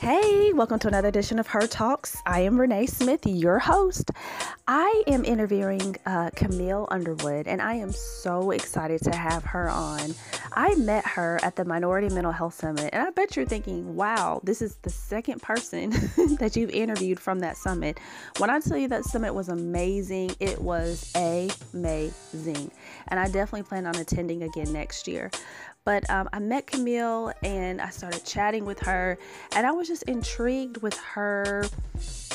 Hey, welcome to another edition of Her Talks. I am Renee Smith, your host. I am interviewing uh, Camille Underwood, and I am so excited to have her on. I met her at the Minority Mental Health Summit, and I bet you're thinking, wow, this is the second person that you've interviewed from that summit. When I tell you that summit was amazing, it was amazing. And I definitely plan on attending again next year. But um, I met Camille and I started chatting with her, and I was just intrigued with her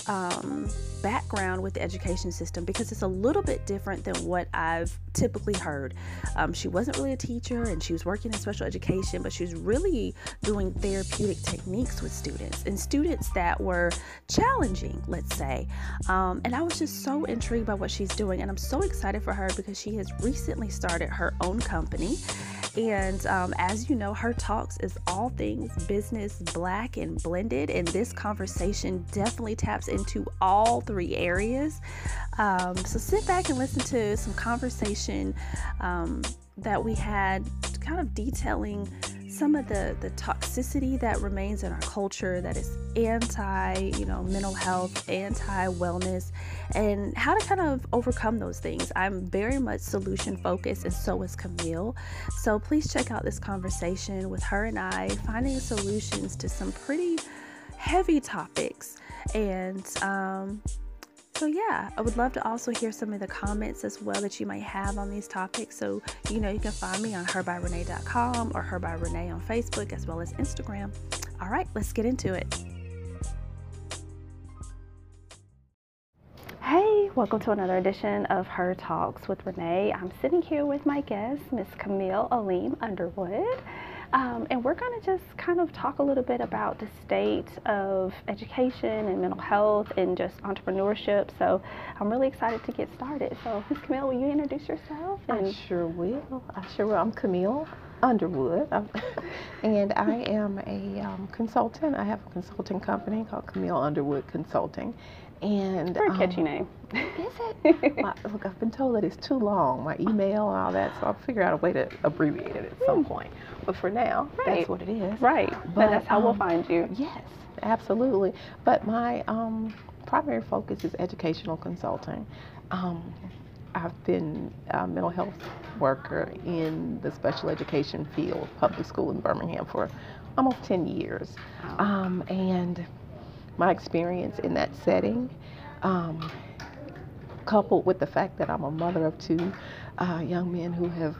um, background with the education system because it's a little bit different than what I've typically heard. Um, she wasn't really a teacher and she was working in special education, but she was really doing therapeutic techniques with students and students that were challenging, let's say. Um, and I was just so intrigued by what she's doing, and I'm so excited for her because she has recently started her own company and um, as you know, her talks is all things business, black, and blended. And this conversation definitely taps into all three areas. Um, so sit back and listen to some conversation um, that we had, kind of detailing some of the the toxicity that remains in our culture that is anti you know mental health anti wellness and how to kind of overcome those things. I'm very much solution focused and so is camille. So please check out this conversation with her and i finding solutions to some pretty heavy topics. And um, so, yeah, I would love to also hear some of the comments as well that you might have on these topics. So, you know, you can find me on herbyrenee.com or herbyrenee on Facebook as well as Instagram. All right, let's get into it. Hey, welcome to another edition of Her Talks with Renee. I'm sitting here with my guest, Miss Camille Aleem Underwood. Um, and we're going to just kind of talk a little bit about the state of education and mental health and just entrepreneurship. So I'm really excited to get started. So, Ms. Camille, will you introduce yourself? And- I sure will. I sure will. I'm Camille Underwood, and I am a um, consultant. I have a consulting company called Camille Underwood Consulting. And very catchy um, name. Is it? My, look, I've been told that it's too long, my email and all that, so I'll figure out a way to abbreviate it at some hmm. point. But for now, right. that's what it is. Right. But that's how um, we'll find you. Yes, absolutely. But my um, primary focus is educational consulting. Um, I've been a mental health worker in the special education field, public school in Birmingham for almost 10 years. Um, and my experience in that setting, um, coupled with the fact that I'm a mother of two uh, young men who have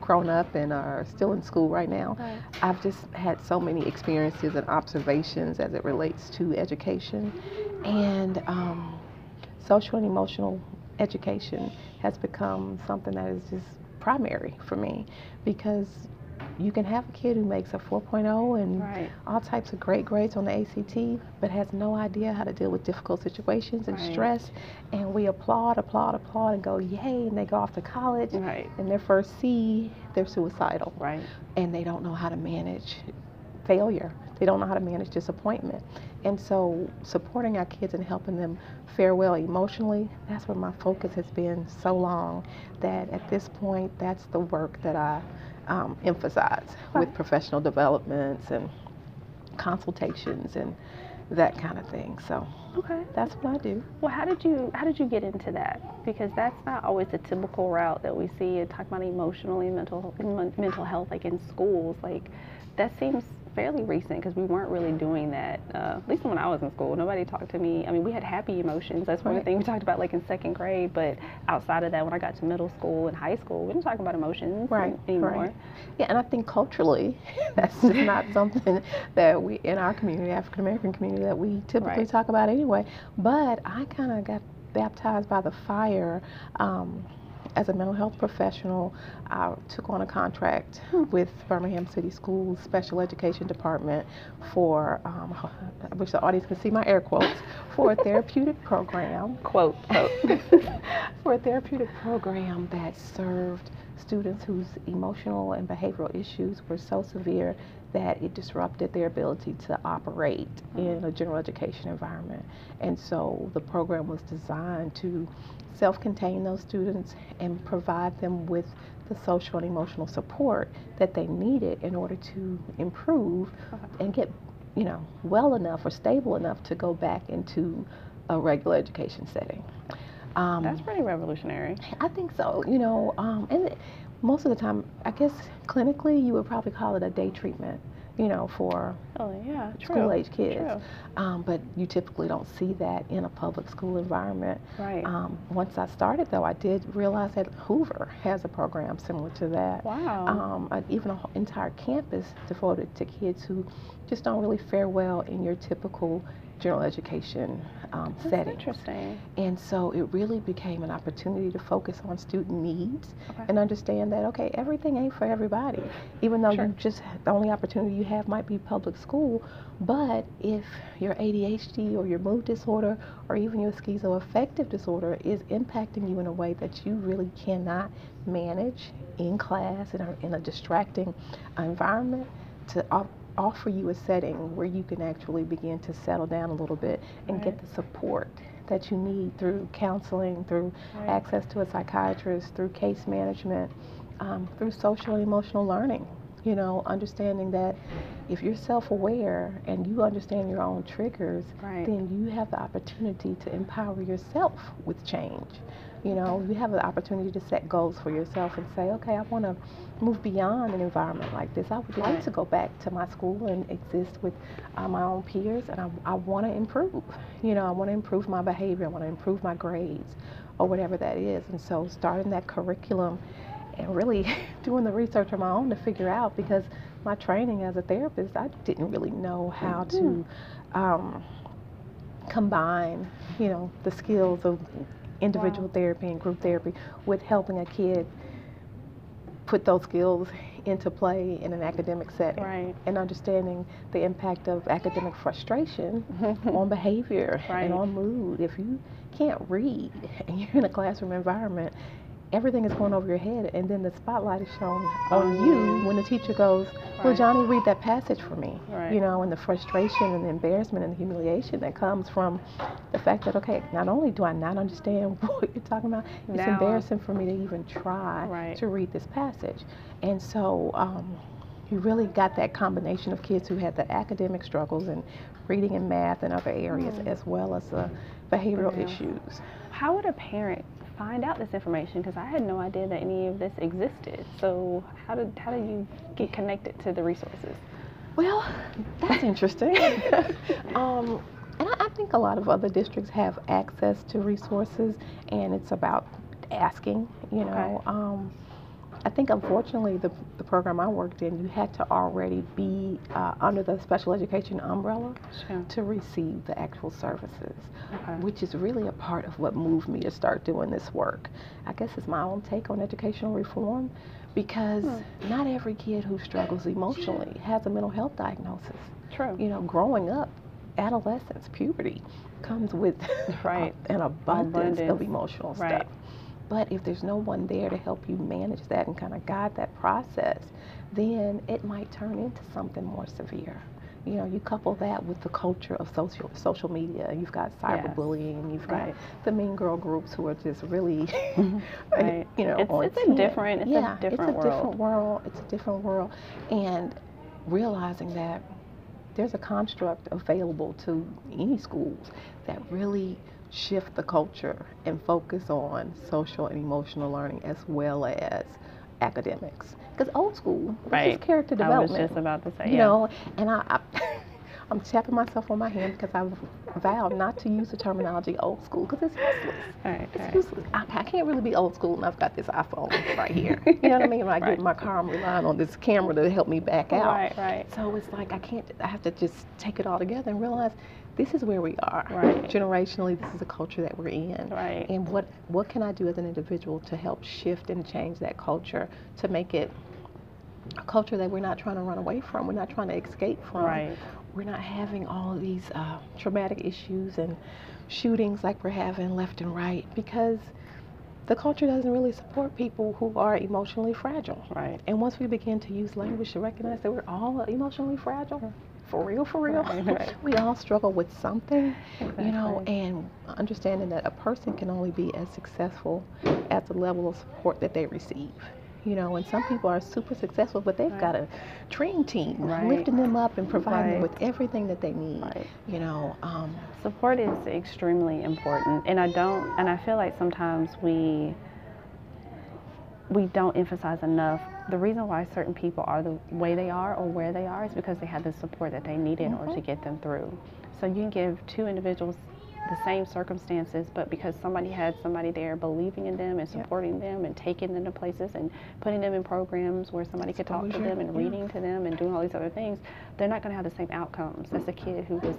grown up and are still in school right now, right. I've just had so many experiences and observations as it relates to education. And um, social and emotional education has become something that is just primary for me because you can have a kid who makes a 4.0 and right. all types of great grades on the ACT, but has no idea how to deal with difficult situations and right. stress. And we applaud, applaud, applaud, and go, yay, and they go off to college. Right. And their first C, they're suicidal. Right. And they don't know how to manage failure. They don't know how to manage disappointment. And so supporting our kids and helping them fare well emotionally, that's where my focus has been so long that at this point, that's the work that I um, emphasize right. with professional developments and consultations and that kind of thing. So okay, that's what I do. Well, how did you how did you get into that? Because that's not always the typical route that we see. Talk about emotionally mental mental health, like in schools, like that seems fairly recent because we weren't really doing that. Uh, at least when I was in school, nobody talked to me. I mean, we had happy emotions. That's one right. of the things we talked about, like in second grade. But outside of that, when I got to middle school and high school, we didn't talk about emotions right. anymore. Right. Yeah, and I think culturally, that's just not something that we in our community, African American community, that we typically right. talk about anyway. But I kind of got baptized by the fire. Um, as a mental health professional, I took on a contract with Birmingham City Schools Special Education Department for, um, I wish the audience could see my air quotes, for a therapeutic program. Quote, quote. for a therapeutic program that served students whose emotional and behavioral issues were so severe that it disrupted their ability to operate in a general education environment. And so the program was designed to self-contain those students and provide them with the social and emotional support that they needed in order to improve and get you know, well enough or stable enough to go back into a regular education setting. Um, That's pretty revolutionary. I think so. You know, um, and most of the time, I guess clinically, you would probably call it a day treatment you know, for oh, yeah, school age kids. Um, but you typically don't see that in a public school environment. Right. Um, once I started, though, I did realize that Hoover has a program similar to that. Wow. Um, even an entire campus devoted to kids who just don't really fare well in your typical general education um, setting. Interesting. And so it really became an opportunity to focus on student needs okay. and understand that okay, everything ain't for everybody. Even though sure. you just the only opportunity you have might be public school, but if your ADHD or your mood disorder or even your schizoaffective disorder is impacting you in a way that you really cannot manage in class in in a distracting environment, to offer you a setting where you can actually begin to settle down a little bit and right. get the support that you need through counseling, through right. access to a psychiatrist, through case management, um, through social and emotional learning. You know, understanding that if you're self aware and you understand your own triggers, right. then you have the opportunity to empower yourself with change. You know, you have the opportunity to set goals for yourself and say, okay, I want to move beyond an environment like this. I would like to go back to my school and exist with uh, my own peers, and I, I want to improve. You know, I want to improve my behavior, I want to improve my grades, or whatever that is. And so, starting that curriculum and really doing the research on my own to figure out because my training as a therapist, I didn't really know how to. Mm-hmm. Um, combine, you know, the skills of individual wow. therapy and group therapy with helping a kid put those skills into play in an academic setting right. and understanding the impact of academic frustration on behavior right. and on mood. If you can't read and you're in a classroom environment everything is going over your head and then the spotlight is shown on you when the teacher goes well right. johnny read that passage for me right. you know and the frustration and the embarrassment and the humiliation that comes from the fact that okay not only do i not understand what you're talking about it's now, embarrassing for me to even try right. to read this passage and so um, you really got that combination of kids who had the academic struggles and reading and math and other areas mm. as well as the behavioral yeah. issues how would a parent find out this information because I had no idea that any of this existed. So how did how did you get connected to the resources? Well, that's interesting. um, and I, I, think a lot of other districts have access to resources, and it's about asking. You know. Okay. Um, I think unfortunately the, the program I worked in, you had to already be uh, under the special education umbrella sure. to receive the actual services, okay. which is really a part of what moved me to start doing this work. I guess it's my own take on educational reform because hmm. not every kid who struggles emotionally has a mental health diagnosis. True. You know, growing up, adolescence, puberty comes with right. an abundance, abundance. of emotional right. stuff. But if there's no one there to help you manage that and kind of guide that process, then it might turn into something more severe. You know, you couple that with the culture of social social media. You've got cyberbullying. Yes. You've got right. the mean girl groups who are just really, mm-hmm. right. you know, it's, it's a different, it's yeah, a different world. it's a world. different world. It's a different world, and realizing that there's a construct available to any schools that really shift the culture and focus on social and emotional learning as well as academics. Because old school, right. is character development. I was just about to say, you yeah. know, and I, I I'm tapping myself on my hand because I've vowed not to use the terminology old school because it's useless. Right, it's right. useless. I, I, can't really be old school and I've got this iPhone right here. You know what I mean? When I right. get in my car, I'm relying on this camera to help me back out. Right, right. So it's like I can't, I have to just take it all together and realize this is where we are. Right. Generationally, this is the culture that we're in. Right. And what, what can I do as an individual to help shift and change that culture to make it a culture that we're not trying to run away from, we're not trying to escape from. Right. We're not having all these uh, traumatic issues and shootings like we're having left and right because the culture doesn't really support people who are emotionally fragile. Right. And once we begin to use language to recognize that we're all emotionally fragile, for real, for real, right, right. we all struggle with something, exactly. you know, and understanding that a person can only be as successful at the level of support that they receive you know, and some people are super successful, but they've Right. got a dream team lifting them up and providing them with everything that they need. You know, um, Support is extremely important, and I don't, and I feel like sometimes we we don't emphasize enough the reason why certain people are the way they are or where they are is because they had the support that they needed in order to mm-hmm. get them through. So you can give two individuals the same circumstances, but because somebody had somebody there believing in them and supporting them and taking them to places and putting them in programs where somebody could talk to them and yeah. reading to them and doing all these other things, they're not going to have the same outcomes as a mm-hmm. kid who was,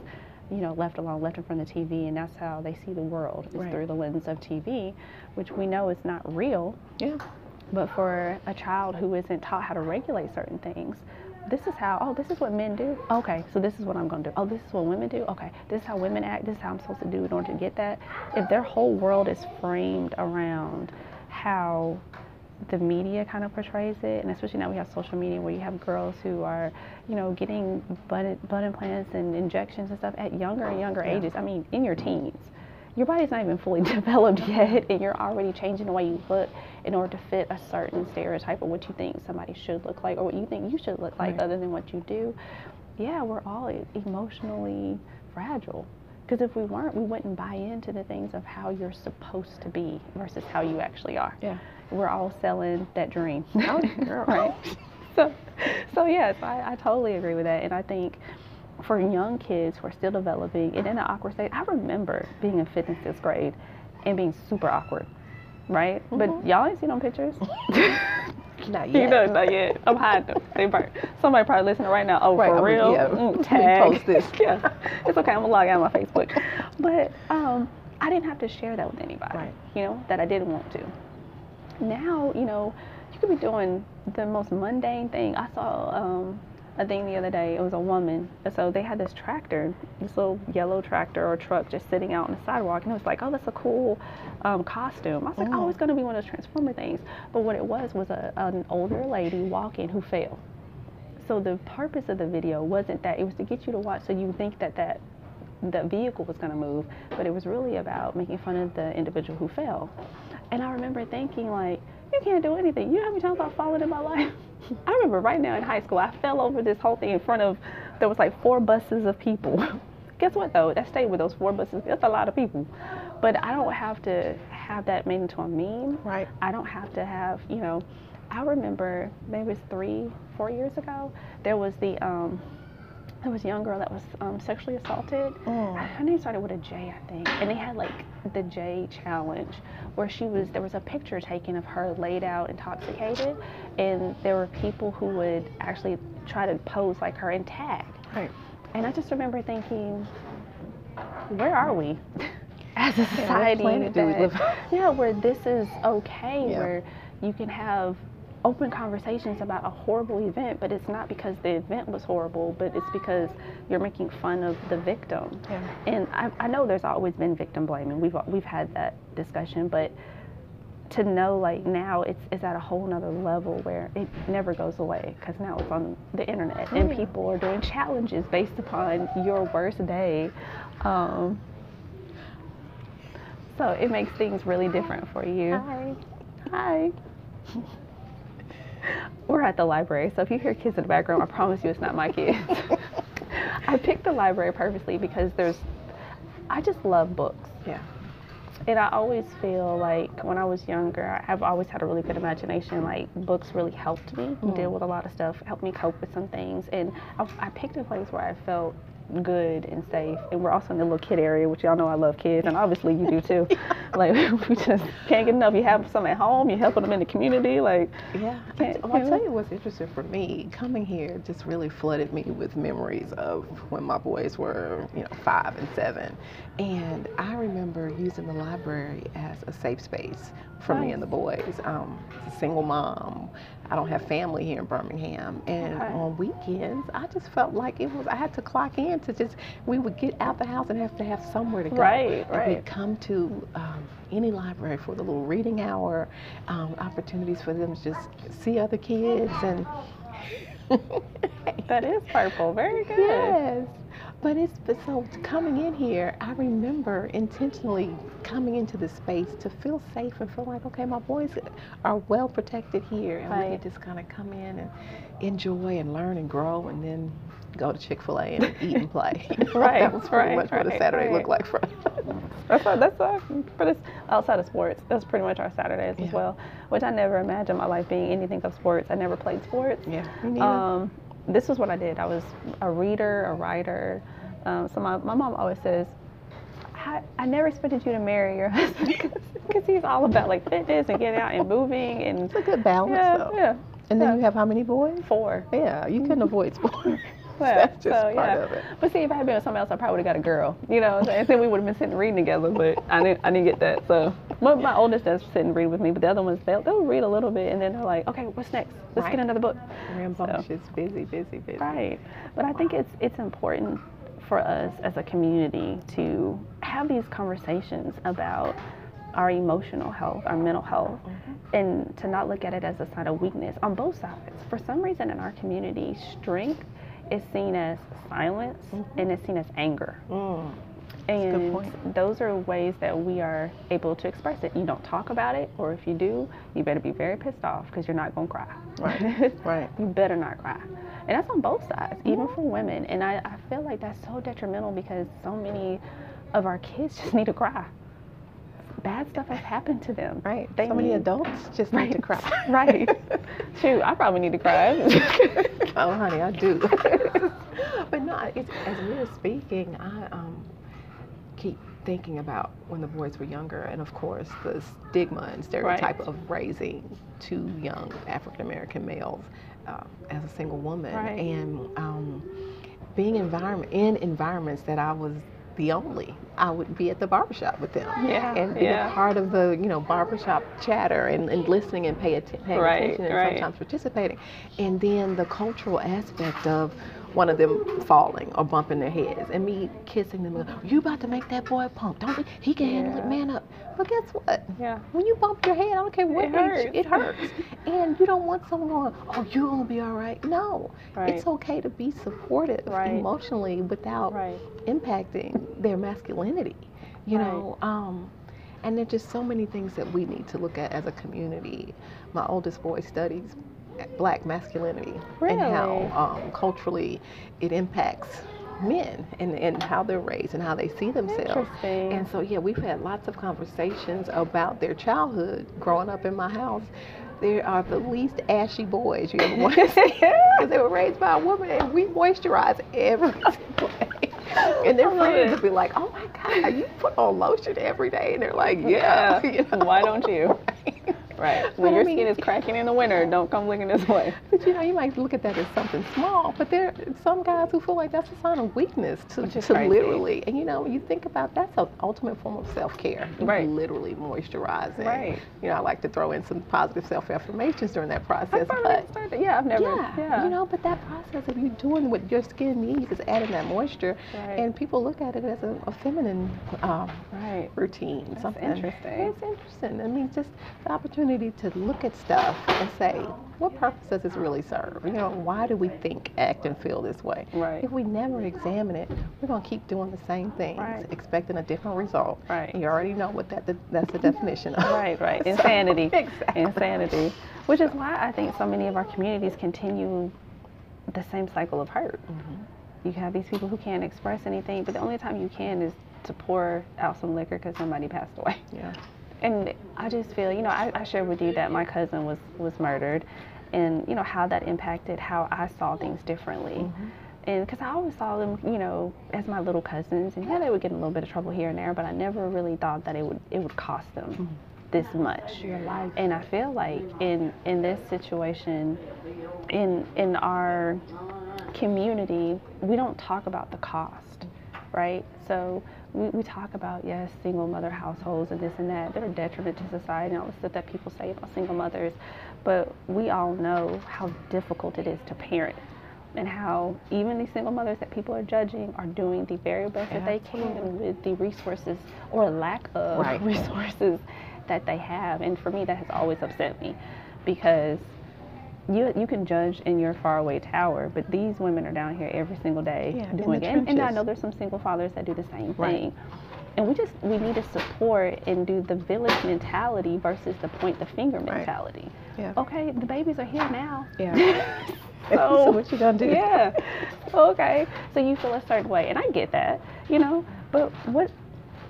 you know, left alone, left in front of the TV, and that's how they see the world is Right. through the lens of TV, which we know is not real. yeah. But for a child who isn't taught how to regulate certain things, this is how, oh, this is what men do. Okay, so this is what I'm going to do. Oh, this is what women do. Okay, this is how women act. This is how I'm supposed to do in order to get that. If their whole world is framed around how the media kind of portrays it, and especially now we have social media where you have girls who are, you know, getting butt, butt implants and injections and stuff at younger and younger Yeah. ages. I mean, in your teens your body's not even fully developed yet and you're already changing the way you look in order to fit a certain stereotype of what you think somebody should look like or what you think you should look like Right. other than what you do yeah we're all emotionally fragile because if we weren't we wouldn't buy into the things of how you're supposed to be versus how you actually are Yeah. we're all selling that dream Oh, girl. right so so yes I, I totally agree with that and i think for young kids who are still developing and in an awkward state i remember being in fifth and sixth grade and being super awkward right but Mhm. y'all ain't seen no pictures Not you yet. know not yet i'm hiding them they somebody probably listening right now oh Right, for I'm- real yeah. Mm, tag post this. yeah it's okay i'm gonna log out of my facebook but um i didn't have to share that with anybody Right. you know that i didn't want to now, you know, you could be doing the most mundane thing. I saw um, a thing the other day. It was a woman. So they had this tractor, this little yellow tractor or truck just sitting out on the sidewalk. And it was like, oh, that's a cool um, costume. I was like, oh, Mm. it's going to be one of those Transformer things. But what it was was a, an older lady walking who fell. So the purpose of the video wasn't that, it was to get you to watch so you think that that the vehicle was going to move, but it was really about making fun of the individual who fell. And I remember thinking, like, you can't do anything. You know how many times I've fallen in my life? I remember right now in high school, I fell over this whole thing in front of, there was like four buses of people. Guess what though? That stayed with those four buses. That's a lot of people. But I don't have to have that made into a meme. Right. I don't have to have, you know, I remember maybe it was three, four years ago, there was the, um, there was a young girl that was um, sexually assaulted. Mm. Her name started with a J, I think. And they had like the J challenge where she was, there was a picture taken of her laid out intoxicated. And there were people who would actually try to pose like her and tag. Right. And I just remember thinking, where are we as a society? that- yeah, where this is okay, Yeah. where you can have open conversations about a horrible event, but it's not because the event was horrible, but it's because you're making fun of the victim. Yeah. And I, I know there's always been victim blaming. We've we've had that discussion, but to know like now it's it's at a whole nother level where it never goes away because now it's on the internet and people are doing challenges based upon your worst day. Um, so it makes things really different for you. Hi. Hi. We're at the library, so if you hear kids in the background, I promise you it's not my kids. I picked the library purposely because there's, I just love books. Yeah. And I always feel like when I was younger, I've always had a really good imagination. Like books really helped me mm. deal with a lot of stuff, helped me cope with some things. And I, I picked a place where I felt good and safe. And we're also in the little kid area, which y'all know I love kids, and obviously you do too. like we just can't get enough. You have some at home, you're helping them in the community. Like Yeah. I, Can't- well, I you tell you what's interesting for me, coming here just really flooded me with memories of when my boys were, you know, five and seven. And I remember using the library as a safe space for me and the boys. Um, single mom, I don't have family here in Birmingham. And on weekends, I just felt like it was, I had to clock in to just, we would get out the house and have to have somewhere to go. Right, And right. we'd come to um, any library for the little reading hour, um, opportunities for them to just see other kids and. that is purple. Very good. Yes. But it's but so coming in here, I remember intentionally coming into this space to feel safe and feel like, okay, my boys are well protected here, and we can just kind of come in and enjoy and learn and grow, and then go to Chick Fil A and eat and play. You know, Right, That was pretty right, much what a Saturday right. looked like for us. That's what, that's for this outside of sports. That's pretty much our Saturdays as well. Which I never imagined my life being anything of sports. I never played sports. yeah. Um, this is what I did. I was a reader, a writer. Um, so my, my mom always says, I, I never expected you to marry your husband because he's all about like fitness and getting out and moving and it's a good balance, yeah, though. yeah. And then yeah. you have how many boys? four. Yeah, you couldn't avoid sports. Well, That's just so, part yeah. of it. But see, if I had been with somebody else, I probably would have got a girl. You know, and then we would have been sitting reading together. But I didn't, I didn't get that. So my, my oldest does sit and read with me, but the other ones they'll, they'll read a little bit, and then they're like, okay, what's next? Let's Right. get another book. Rambunctious, busy, busy, busy. Right. But I think it's it's important for us as a community to have these conversations about our emotional health, our mental health, mm-hmm. and to not look at it as a sign of weakness on both sides. For some reason in our community, strength is seen as silence and it's seen as anger. Mm. And those are ways that we are able to express it. You don't talk about it, or if you do, you better be very pissed off because you're not going to cry. Right, right. you better not cry. And that's on both sides, even for women. And I, I feel like that's so detrimental because so many of our kids just need to cry. Bad stuff has happened to them. Right. They so many need- adults just need to cry. right. Shoot, I probably need to cry. oh, honey, I do. but no, it's, as we were speaking, I um, keep thinking about when the boys were younger, and of course, the stigma and stereotype Right. of raising two young African American males uh, as a single woman, Right. and um, being environment in environments that I was the only. I would be at the barbershop with them Yeah, and be yeah. a part of the you know barbershop chatter and, and listening and pay atten- paying Right, attention and right. sometimes participating. And then the cultural aspect of one of them falling or bumping their heads and me kissing them. You about to make that boy pump? Don't be, he can handle it, man up. But guess what? yeah. When you bump your head, I don't care what It age, hurts. it hurts. and you don't want someone going, "Oh, you're gonna be all right." No, Right. it's okay to be supportive Right. emotionally without Right. impacting their masculinity. You know, um, and there's just so many things that we need to look at as a community. My oldest boy studies black masculinity and how um, culturally it impacts men and, and how they're raised and how they see themselves. Interesting. And so, yeah, we've had lots of conversations about their childhood growing up in my house. There are the least ashy boys you ever want to see because they were raised by a woman and we moisturize every single day. And their friends would be like, oh my God, you put on lotion every day. And they're like, yeah. Yeah. you know? Why don't you? Right. When But I your mean- skin is cracking in the winter, don't come looking this way. But you know, you might look at that as something small, but there are some guys who feel like that's a sign of weakness to, to crazy. literally. And you know, when you think about that's an ultimate form of self care. Right. Literally moisturizing. Right. You know, I like to throw in some positive self affirmations during that process. But started- yeah, I've never. yeah, Yeah. you know, but that process of you doing what your skin needs is adding that moisture, Right. and people look at it as a, a feminine um, Right. routine. something interesting. It's interesting. I mean, just the opportunity to look at stuff and say, what purpose does this really serve? You know, why do we think, act, and feel this way? Right. If we never examine it, we're gonna keep doing the same things, Right. expecting a different result. Right. You already know what that that's the definition of. Right, right. So, Insanity. exactly. Insanity. Which is why I think so many of our communities continue the same cycle of hurt. Mm-hmm. You have these people who can't express anything, but the only time you can is to pour out some liquor because somebody passed away. Yeah. And I just feel, you know, I, I shared with you that my cousin was, was murdered and, you know, how that impacted how I saw things differently. Mm-hmm. And because I always saw them, you know, as my little cousins, and yeah, they would get in a little bit of trouble here and there, but I never really thought that it would it would cost them mm-hmm. this much. Your life. And I feel like in in this situation, in in our community, we don't talk about the cost, right? So we, we talk about yes, single mother households and this and that. They're a detriment to society and all the stuff that people say about single mothers. But we all know how difficult it is to parent and how even these single mothers that people are judging are doing the very best that they can with the resources or lack of Right. resources that they have. And for me, that has always upset me because you you can judge in your faraway tower, but these women are down here every single day yeah, doing it. And, and, I know there's some single fathers that do the same right. thing. And we just we need to support and do the village mentality versus the point the finger mentality. Right. Yeah. Okay, the babies are here now. Yeah. so, so what you gonna do? Yeah. Okay. So you feel a certain way, and I get that, you know. But what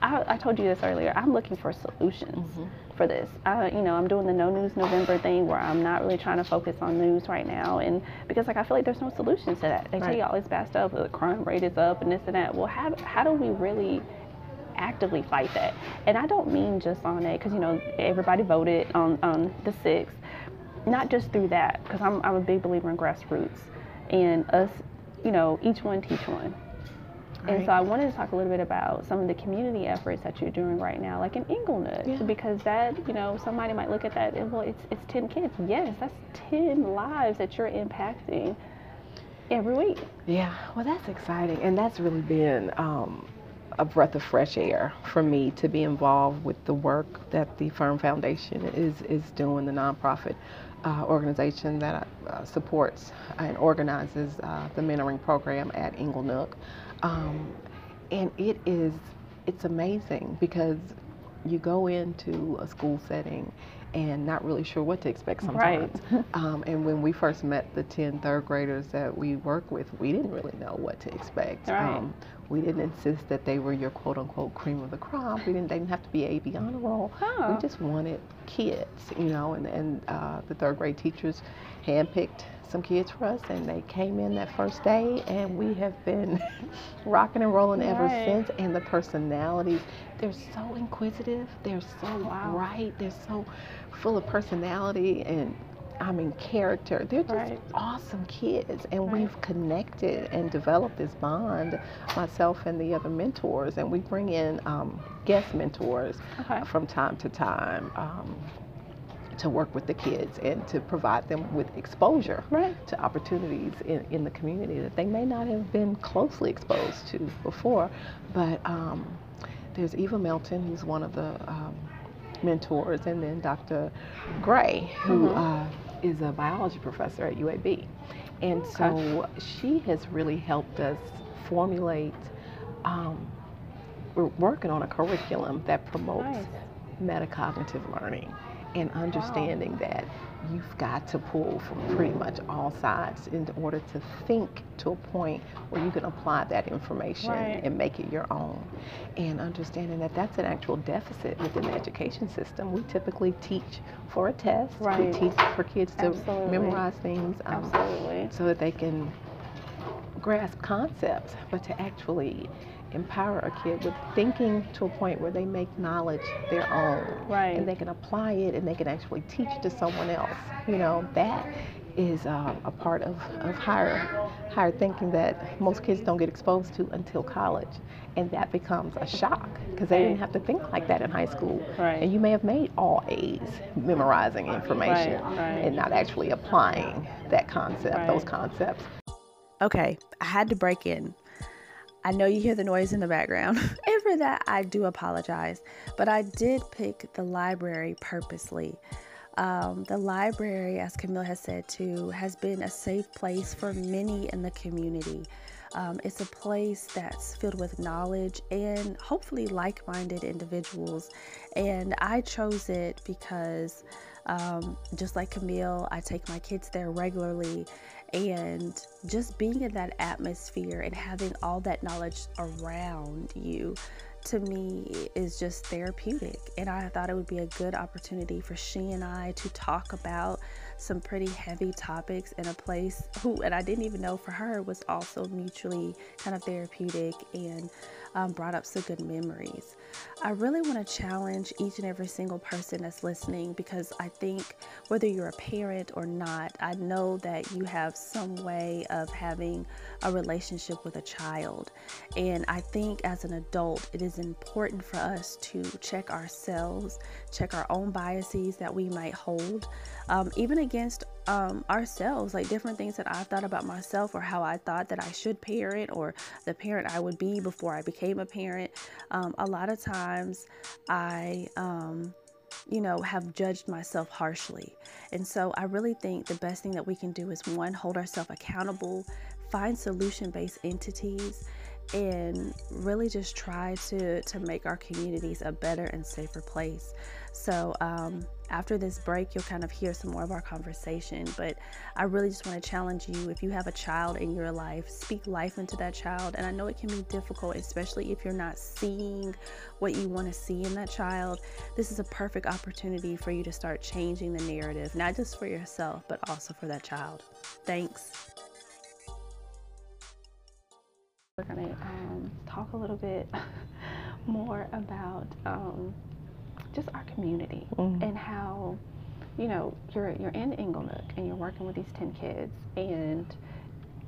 I, I told you this earlier. I'm looking for solutions. Mm-hmm for this. I, you know, I'm doing the No News November thing where I'm not really trying to focus on news right now, and because like I feel like there's no solution to that. They right. tell you all this bad stuff, the crime rate is up and this and that. Well, how how do we really actively fight that? And I don't mean just on it because you know everybody voted on on the sixth, not just through that because I'm I'm a big believer in grassroots and us, you know, each one teach one. And so I wanted to talk a little bit about some of the community efforts that you're doing right now, like in Englewood, yeah. because that, you know, somebody might look at that and well, it's it's ten kids. Yes, that's ten lives that you're impacting every week. Yeah, well, that's exciting, and that's really been. Um, a breath of fresh air for me to be involved with the work that the Firm Foundation is, is doing, the nonprofit uh, organization that uh, supports and organizes uh, the mentoring program at Inglenook. Um, and it is, it's amazing because you go into a school setting and not really sure what to expect sometimes. Right. um, and when we first met the 10 third graders that we work with, we didn't really know what to expect. Right. Um, we didn't insist that they were your quote unquote cream of the crop. We didn't, they didn't have to be AB honor roll. Oh. We just wanted kids, you know, and, and uh, the third grade teachers handpicked some kids for us, and they came in that first day, and we have been rocking and rolling right. ever since. And the personalities, they're so inquisitive, they're so wow. bright, they're so full of personality and I mean, character. They're just right. awesome kids. And right. we've connected and developed this bond, myself and the other mentors. And we bring in um, guest mentors okay. from time to time. Um, to work with the kids and to provide them with exposure right. to opportunities in, in the community that they may not have been closely exposed to before. But um, there's Eva Melton, who's one of the um, mentors, and then Dr. Gray, who mm-hmm. uh, is a biology professor at UAB. And okay. so she has really helped us formulate. Um, we're working on a curriculum that promotes nice. metacognitive learning and understanding wow. that you've got to pull from pretty much all sides in order to think to a point where you can apply that information right. and make it your own. And understanding that that's an actual deficit within the education system. We typically teach for a test. Right. We teach for kids to Absolutely. memorize things um, Absolutely. so that they can grasp concepts, but to actually empower a kid with thinking to a point where they make knowledge their own. Right. And they can apply it and they can actually teach it to someone else. You know, that is uh, a part of, of higher, higher thinking that most kids don't get exposed to until college. And that becomes a shock because they didn't have to think like that in high school. Right. And you may have made all A's memorizing information right, right. and not actually applying that concept, those concepts. Okay, I had to break in I know you hear the noise in the background, and for that, I do apologize. But I did pick the library purposely. Um, the library, as Camille has said too, has been a safe place for many in the community. Um, it's a place that's filled with knowledge and hopefully like minded individuals. And I chose it because, um, just like Camille, I take my kids there regularly and just being in that atmosphere and having all that knowledge around you to me is just therapeutic. And I thought it would be a good opportunity for she and I to talk about some pretty heavy topics in a place who, and I didn't even know for her, was also mutually kind of therapeutic and um, brought up some good memories. I really want to challenge each and every single person that's listening because I think whether you're a parent or not, I know that you have some way of having a relationship with a child. And I think as an adult, it is important for us to check ourselves, check our own biases that we might hold, um, even against um, ourselves, like different things that I've thought about myself or how I thought that I should parent or the parent I would be before I became a parent. Um, a lot of times I um, you know, have judged myself harshly. And so I really think the best thing that we can do is one, hold ourselves accountable, find solution based entities and really just try to to make our communities a better and safer place so um, after this break you'll kind of hear some more of our conversation but i really just want to challenge you if you have a child in your life speak life into that child and i know it can be difficult especially if you're not seeing what you want to see in that child this is a perfect opportunity for you to start changing the narrative not just for yourself but also for that child. Thanks. We're going to um, talk a little bit more about um, just our community mm-hmm. and how, you know, you're you're in Inglenook and you're working with these ten kids and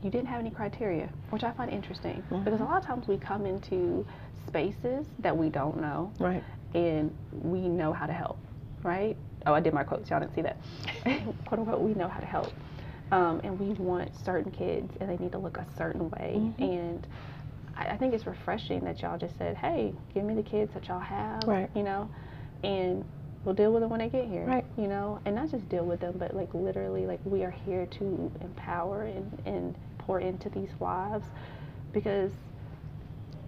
you didn't have any criteria, which I find interesting mm-hmm. because a lot of times we come into spaces that we don't know, right, and we know how to help, right? Oh, I did my quotes. Y'all didn't see that. Quote unquote, we know how to help. Um, and we want certain kids and they need to look a certain way. Mm-hmm. And I, I, think it's refreshing that y'all just said, hey, give me the kids that y'all have, right. you know, and we'll deal with them when they get here, right. you know, and not just deal with them, but like literally, like we are here to empower and, and pour into these lives because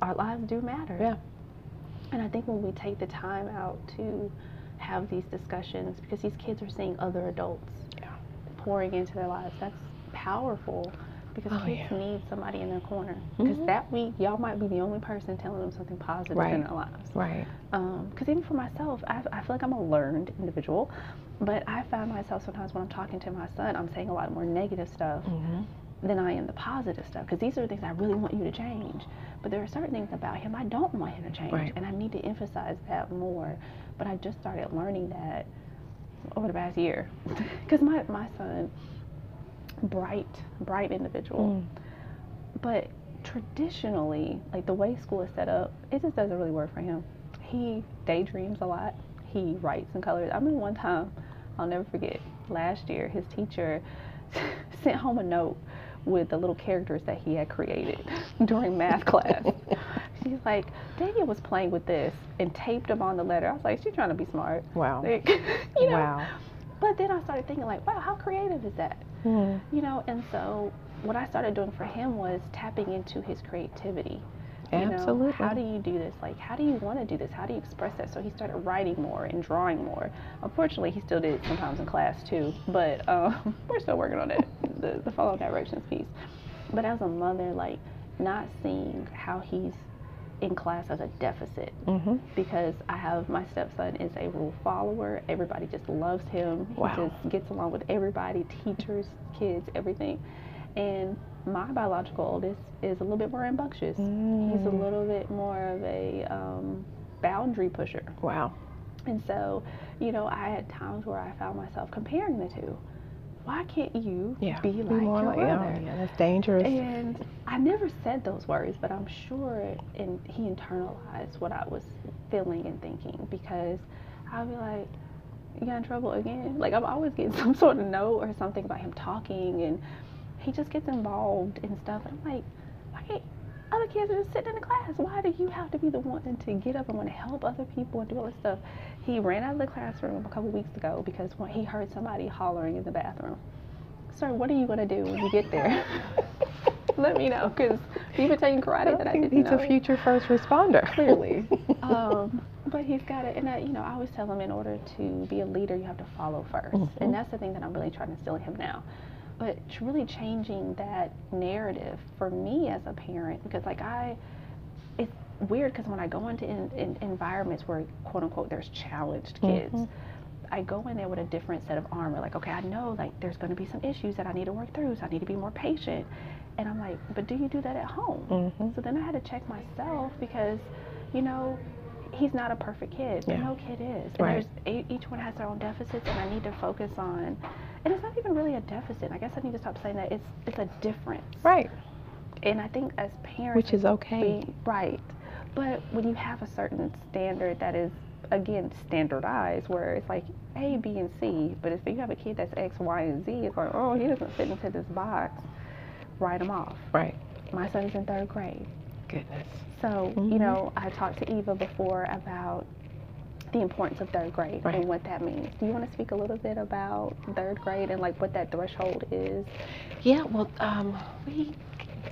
our lives do matter. Yeah. And I think when we take the time out to have these discussions, because these kids are seeing other adults pouring into their lives. That's powerful because oh, kids yeah. need somebody in their corner. Because mm-hmm. that week, y'all might be the only person telling them something positive right. in their lives. Right. Because um, even for myself, I, I, feel like I'm a learned individual, but I find myself sometimes when I'm talking to my son, I'm saying a lot more negative stuff. Mm-hmm. Than I am the positive stuff because these are the things I really want you to change. But there are certain things about him I don't want him to change, right. and I need to emphasize that more. But I just started learning that over the past year because my, my son bright bright individual mm. but traditionally like the way school is set up it just doesn't really work for him he daydreams a lot he writes and colors i remember one time i'll never forget last year his teacher sent home a note with the little characters that he had created during math class She's like, Daniel was playing with this and taped them on the letter. I was like, she's trying to be smart. Wow. Like, you know? Wow. But then I started thinking, like, wow, how creative is that? Mm-hmm. You know, and so what I started doing for him was tapping into his creativity. You Absolutely. Know, how do you do this? Like, how do you want to do this? How do you express that? So he started writing more and drawing more. Unfortunately, he still did it sometimes in class too, but um, we're still working on it, the, the follow directions piece. But as a mother, like, not seeing how he's in class as a deficit mm-hmm. because I have my stepson is a rule follower. Everybody just loves him. Wow. He just gets along with everybody, teachers, kids, everything. And my biological oldest is a little bit more rambunctious. Mm. He's a little bit more of a um, boundary pusher. Wow. And so, you know, I had times where I found myself comparing the two why can't you yeah. be like be your like, brother? Yeah, that's dangerous. And I never said those words, but I'm sure and he internalized what I was feeling and thinking because I'll be like, you got in trouble again? Like I'm always getting some sort of note or something about him talking and he just gets involved in stuff. And I'm like, why other kids are just sitting in the class. Why do you have to be the one to get up and want to help other people and do all this stuff? He ran out of the classroom a couple weeks ago because when he heard somebody hollering in the bathroom. Sir, what are you going to do when you get there? Let me know because you've been taking karate that I didn't he's know. a future first responder. Clearly. um, but he's got it. And I, you know, I always tell him in order to be a leader, you have to follow 1st mm-hmm. And that's the thing that I'm really trying to instill in him now but really changing that narrative for me as a parent because like i it's weird because when i go into in, in environments where quote unquote there's challenged kids mm-hmm. I go in there with a different set of armor. Like, okay, I know like there's going to be some issues that I need to work through, so I need to be more patient. And I'm like, but do you do that at home? Mm-hmm. So then I had to check myself because, you know, he's not a perfect kid. Yeah. No kid is. And right. there's each one has their own deficits, and I need to focus on and it's not even really a deficit. I guess I need to stop saying that. It's it's a difference. Right. And I think as parents, which is okay. We, right. But when you have a certain standard that is again standardized, where it's like A, B, and C, but if you have a kid that's X, Y, and Z, it's like, oh, he doesn't fit into this box. Write him off. Right. My son's in third grade. Goodness. So mm-hmm. you know, I talked to Eva before about the importance of third grade Right. and what that means. Do you want to speak a little bit about third grade and like what that threshold is? Yeah, well, um, we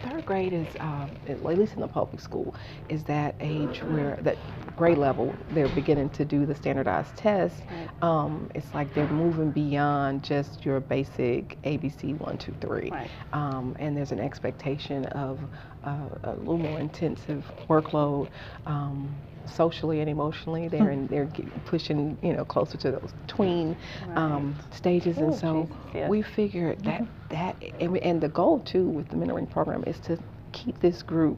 third grade is, um, at least in the public school, is that age where that grade level they're beginning to do the standardized tests. Right. Um, it's like they're moving beyond just your basic ABC one, two, three, Right. um, and there's an expectation of uh, a little more intensive workload. Um, socially and emotionally they're in, they're pushing you know closer to those tween um, stages and so yes. we figured that that and, we, and the goal too with the mentoring program is to keep this group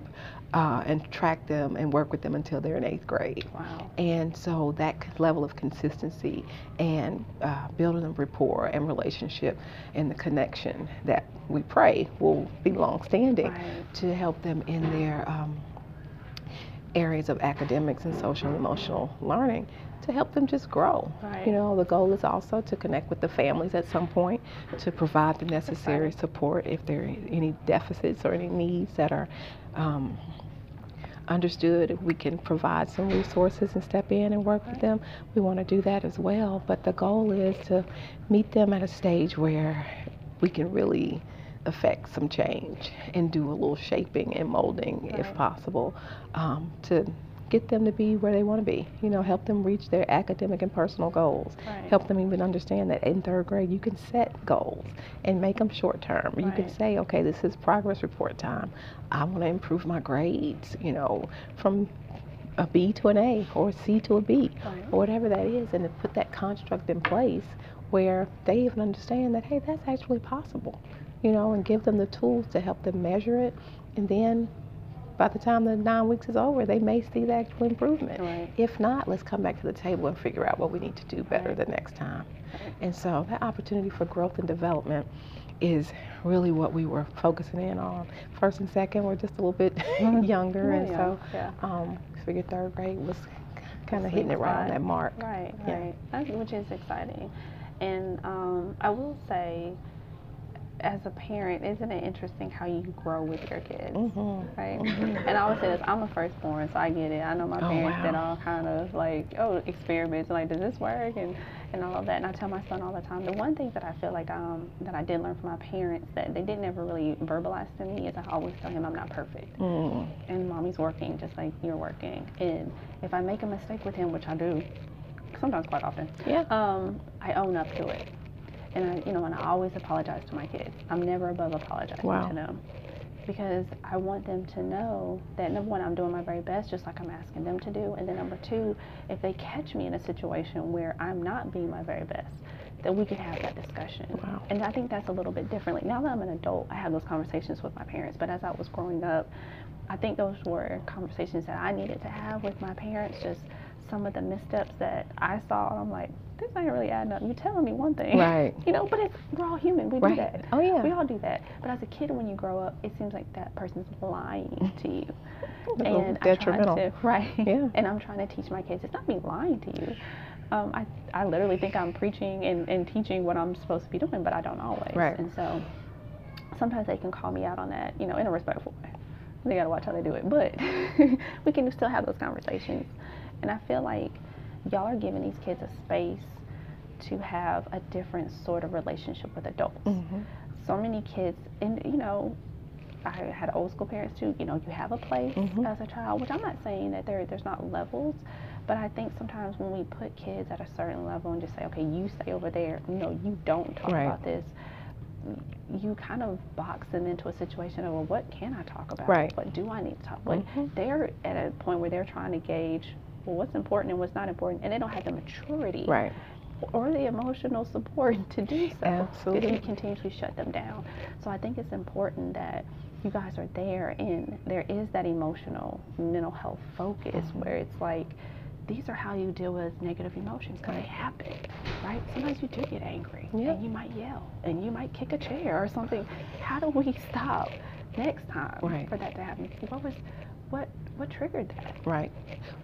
uh, and track them and work with them until they're in eighth grade. Wow. And so that level of consistency and uh, building a rapport and relationship and the connection that we pray will be long-standing Right. to help them in their um, areas of academics and social and emotional learning to help them just grow. Right. You know, the goal is also to connect with the families at some point to provide the necessary exciting. support if there are any deficits or any needs that are um, understood. We can provide some resources and step in and work with them, we want to do that as well. But the goal is to meet them at a stage where we can really affect some change and do a little shaping and molding if possible um, to get them to be where they want to be you know help them reach their academic and personal goals. Right. help them even understand that in third grade you can set goals and make them short term. You can say okay this is progress report time. I want to improve my grades you know from a b to an a or a c to a b Right. or whatever that is and to put that construct in place where they even understand that hey that's actually possible you know and give them the tools to help them measure it and then by the time the nine weeks is over they may see the actual improvement Right. if not let's come back to the table and figure out what we need to do better Right. the next time Right. and so that opportunity for growth and development is really what we were focusing in on first and second we're just a little bit younger and so yeah. um, figured third grade was kind of hitting it right on that mark Right, Yeah. right. That's, which is exciting. And um, I will say, as a parent, isn't it interesting how you grow with your kids? Mhm. Right? Mhm. And I always say this I'm a firstborn, so I get it. I know my Oh, parents did all kind of like, oh, experiments, like, does this work? And, and all of that. And I tell my son all the time. The one thing that I feel like um, that I did learn from my parents that they didn't ever really verbalize to me is I always tell him I'm not perfect Mm. and mommy's working just like you're working. And if I make a mistake with him, which I do, sometimes quite often, Yeah. um, I own up to it. And I, you know, and I always apologize to my kids. I'm never above apologizing Wow. to them because I want them to know that number one, I'm doing my very best, just like I'm asking them to do. And then number two, if they catch me in a situation where I'm not being my very best, that we can have that discussion. Wow. And I think that's a little bit differently. Now that I'm an adult, I have those conversations with my parents. But as I was growing up, I think those were conversations that I needed to have with my parents. Just some of the missteps that I saw, and I'm like, this ain't really adding up. You're telling me one thing, Right. You know, but it's we're all human. We Right. do that. Oh, yeah. We all do that. But as a kid, when you grow up, it seems like that person's lying to you. And I'm trying detrimental. to, right? Yeah. And I'm trying to teach my kids. It's not me lying to you. Um, I, I literally think I'm preaching and, and teaching what I'm supposed to be doing, but I don't always. Right. And so sometimes they can call me out on that, you know, in a respectful way. They gotta watch how they do it, but we can still have those conversations. And I feel like y'all are giving these kids a space to have a different sort of relationship with adults. Mhm. So many kids, and you know, I had old school parents too. You know, you have a place Mhm. as a child, which I'm not saying that there there's not levels, but I think sometimes when we put kids at a certain level and just say, okay, you stay over there, no, you don't talk Right. about this. You kind of box them into a situation of, well, what can I talk about? Right. What do I need to talk? What Mhm. they're at a point where they're trying to gauge, well, what's important and what's not important, and they don't have the maturity Right. or the emotional support to do so. Absolutely. Because we continuously shut them down. So I think it's important that you guys are there and there is that emotional mental health focus Mm-hmm. where it's like these are how you deal with negative emotions because they happen, right? Sometimes you do get angry Yeah. and you might yell and you might kick a chair or something. How do we stop next time Right. for that to happen? What was what what triggered that? Right.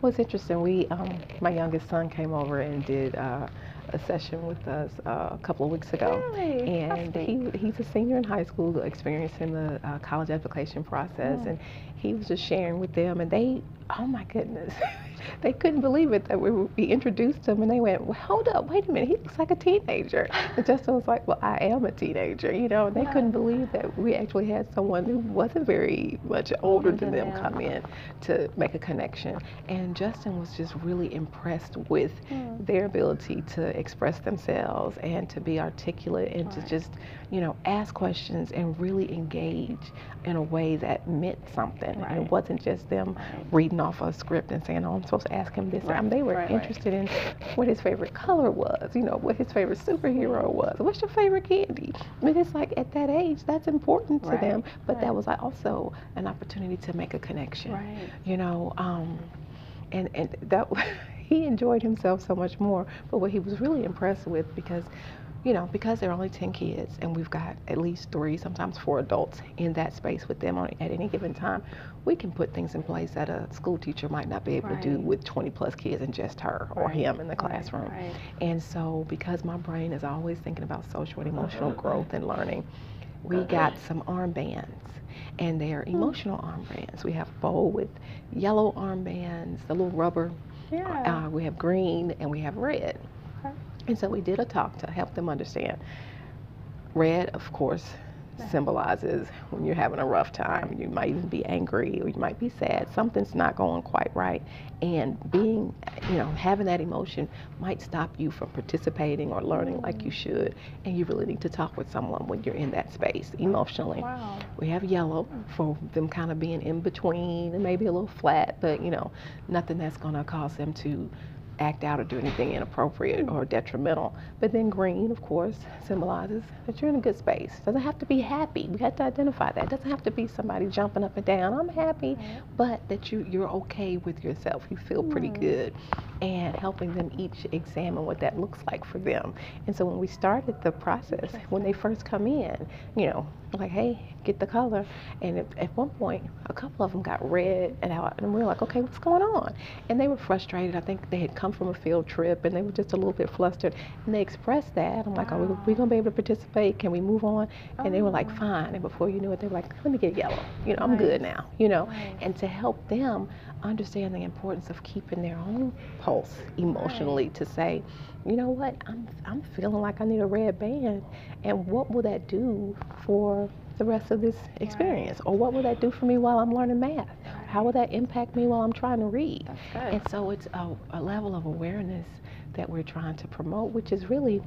Well, it's interesting. We, um, my youngest son came over and did uh, a session with us uh, a couple of weeks ago. Really? And he, he's a senior in high school, experiencing the uh, college application process, and he was just sharing with them, and they, oh my goodness, they couldn't believe it that we, we introduced him and they went, well, hold up, wait a minute, he looks like a teenager. And Justin was like, well, I am a teenager, you know. And they couldn't believe that we actually had someone who wasn't very much older than them come in to make a connection. And Justin was just really impressed with mm. their ability to express themselves and to be articulate and right. to just, you know, ask questions and really engage in a way that meant something. Right. And it wasn't just them right. reading off a script and saying, oh, I'm supposed to ask him this. Right. They were interested in what his favorite color was, you know, what his favorite superhero was. What's your favorite candy? I mean, it's like at that age, that's important to them. But that was also an opportunity to make a connection. Right. You know, um, and, and that he enjoyed himself so much more. But what he was really impressed with, because you know, because there are only 10 kids and we've got at least three, sometimes four adults in that space with them on, at any given time, we can put things in place that a school teacher might not be able right. to do with 20 plus kids and just her or him in the classroom. Right. And so, because my brain is always thinking about social and emotional growth and learning, we got some armbands and they are hmm. emotional armbands. We have bow with yellow armbands, the little rubber. Yeah. Uh, we have green and we have red. Okay. And so we did a talk to help them understand. Red, of course, symbolizes when you're having a rough time. You might even be angry or you might be sad. Something's not going quite right. And being, you know, having that emotion might stop you from participating or learning like you should. And you really need to talk with someone when you're in that space emotionally. Wow. We have yellow for them kind of being in between and maybe a little flat, but, you know, nothing that's going to cause them to act out or do anything inappropriate or detrimental. But then green, of course, symbolizes that you're in a good space. Doesn't have to be happy. We have to identify that. Doesn't have to be somebody jumping up and down. I'm happy, but that you you're okay with yourself. You feel pretty mm-hmm. good, and helping them each examine what that looks like for them. And so when we started the process, when they first come in, you know, like, hey, get the color. And at, at one point, a couple of them got red, and, I, and we were like, okay, what's going on? And they were frustrated. I think they had come from a field trip, and they were just a little bit flustered. And they expressed that. I'm like, are we, we going to be able to participate? Can we move on? And they were like, oh. fine. And before you knew it, they were like, let me get yellow. You know, I'm good now, you know. And to help them understand the importance of keeping their own pulse emotionally to say, you know what, I'm, I'm feeling like I need a red band. And what will that do for the rest of this experience? Or what will that do for me while I'm learning math? How will that impact me while I'm trying to read? And so it's a, a level of awareness that we're trying to promote, which is really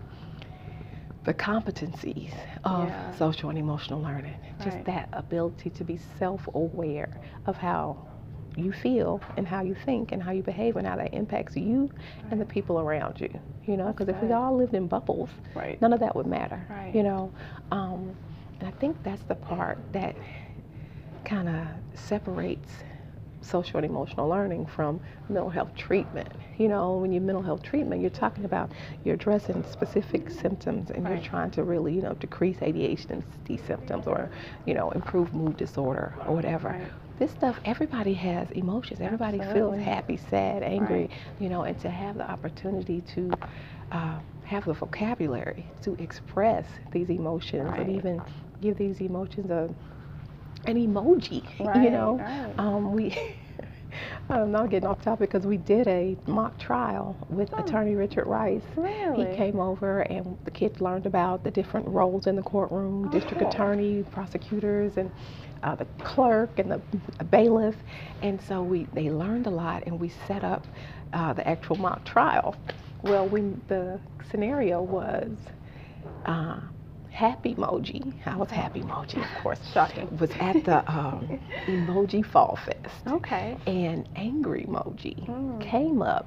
the competencies of yeah. social and emotional learning. Just that ability to be self aware of how you feel and how you think and how you behave and how that impacts you right. and the people around you. You know, because if we all lived in bubbles, right. none of that would matter. Right. You know, um, and I think that's the part that kind of separates social and emotional learning from mental health treatment. You know, when you mental health treatment, you're talking about you're addressing specific symptoms and right. you're trying to really, you know, decrease ADHD symptoms or, you know, improve mood disorder or whatever. Right this stuff, everybody has emotions. Everybody Absolutely. feels happy, sad, angry, right. you know, and to have the opportunity to uh, have the vocabulary to express these emotions and even give these emotions a an emoji, right, you know. Um, we I'm not getting off topic because we did a mock trial with oh. Attorney Richard Rice. Really? He came over and the kids learned about the different roles in the courtroom, oh, district attorney, prosecutors, and uh, the clerk and the bailiff. And so we they learned a lot and we set up uh, the actual mock trial. Well, when the scenario was uh, Happy Emoji. I was Happy Emoji, of course. Shocking. Was at the um, Emoji Fall Fest. Okay. And Angry Emoji mm. came up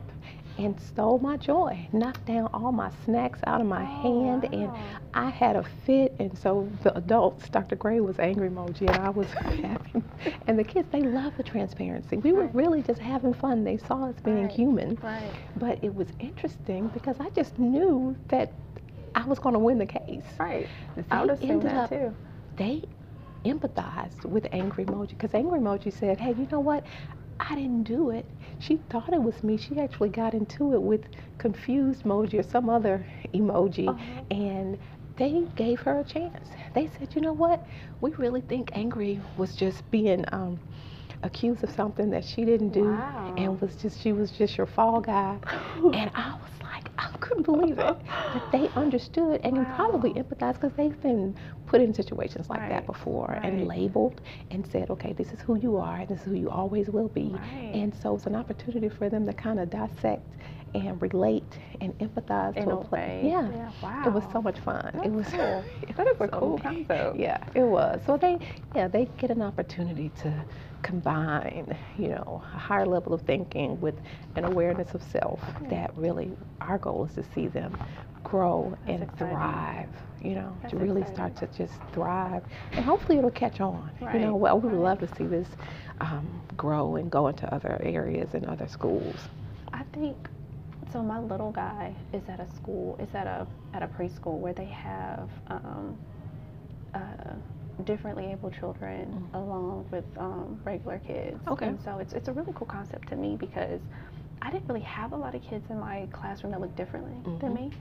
and stole my joy, knocked down all my snacks out of my oh, hand, wow. and I had a fit. And so the adults, Dr. Gray was angry emoji, and I was happy. And the kids, they love the transparency. We were really just having fun. They saw us being right. human. Right. But it was interesting because I just knew that I was going to win the case. Right. They I would assume that up, too. They empathized with Angry Emoji because Angry Emoji said, hey, you know what? I didn't do it. She thought it was me. She actually got into it with confused emoji or some other emoji, uh-huh. and they gave her a chance. They said, you know what? We really think angry was just being um, accused of something that she didn't do Wow. and was just she was just your fall guy. and I was I couldn't believe it. That they understood and can probably Wow. empathize because they've been put in situations like Right, that before right. and labeled and said, okay, this is who you are and this is who you always will be. Right. And so it's an opportunity for them to kind of dissect and relate and empathize In to a way. Yeah. Yeah, It was so much fun. That's it was cool. it That is a so cool concept. Yeah, it was. So they yeah, they get an opportunity to combine, you know, a higher level of thinking with an awareness of self that really our goal is to see them grow That's and exciting. thrive, you know, That's to really exciting. start to just thrive. And hopefully it'll catch on. You know, well, we would right. love to see this um, grow and go into other areas and other schools. I think so. My little guy is at a school. Is at a at a preschool where they have um, uh, differently able children along with um, regular kids. Okay. And so it's it's a really cool concept to me because I didn't really have a lot of kids in my classroom that looked differently than Mhm. me.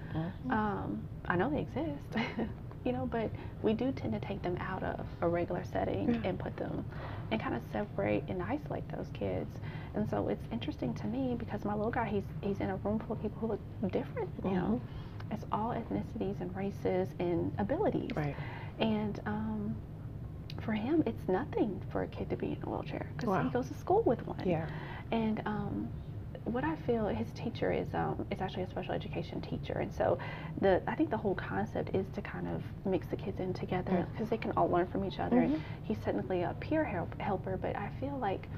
Um, I know they exist, you know, but we do tend to take them out of a regular setting Yeah. and put them and kind of separate and isolate those kids. And so it's interesting to me because my little guy, he's he's in a room full of people who look different. You know, it's all ethnicities and races and abilities. Right. And um, for him, it's nothing for a kid to be in a wheelchair because Wow. he goes to school with one. Yeah. And um, what I feel his teacher is um, is actually a special education teacher, and so the I think the whole concept is to kind of mix the kids in together because they can all learn from each other. And Mhm. he's technically a peer help, helper, but I feel like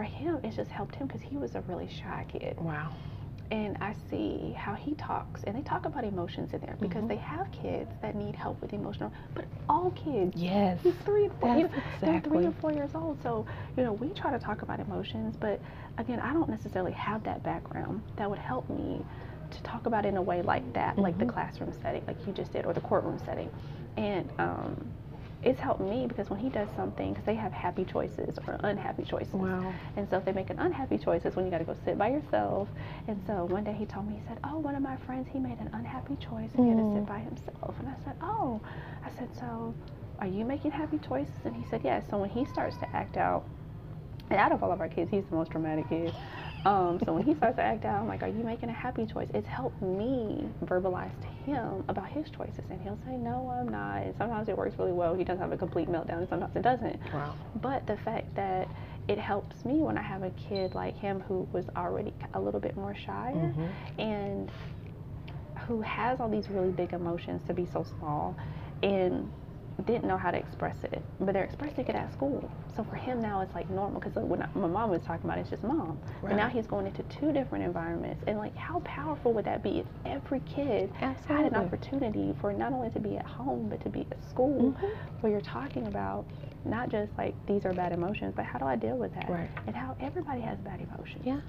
for him it's just helped him because he was a really shy kid, Wow. and I see how he talks, and they talk about emotions in there because Mhm. they have kids that need help with emotional, but all kids Yes. He's three and four. you know, They're three exactly. and four years old. So, you know, we try to talk about emotions, but again, I don't necessarily have that background that would help me to talk about it in a way like that, like the Mhm. classroom setting, like you just did, or the courtroom setting. And um, it's helped me because when he does something, because they have happy choices or unhappy choices. Wow. And so if they make an unhappy choice, it's when you got to go sit by yourself. And so one day he told me, he said, "Oh, one of my friends, he made an unhappy choice and he had to Mm. sit by himself." And I said, "Oh," I said, "So, are you making happy choices?" And he said, "Yes." So when he starts to act out, and out of all of our kids, he's the most dramatic kid. Um, so when he starts to act out, I'm like, "Are you making a happy choice?" It's helped me verbalize to him about his choices, and he'll say, "No, I'm not." And sometimes it works really well. He doesn't have a complete meltdown, and sometimes it doesn't. Wow. But the fact that it helps me when I have a kid like him who was already a little bit more shy Mhm. and who has all these really big emotions to be so small and didn't know how to express it, but they're expressing it at school. So for him now it's like normal because when I, my mom was talking about it, it's just mom. But now he's going into two different environments, and like how powerful would that be if every kid had an opportunity for not only to be at home but to be at school, Mhm. where you're talking about not just like these are bad emotions, but how do I deal with that? Right. And how everybody has bad emotions. Yeah.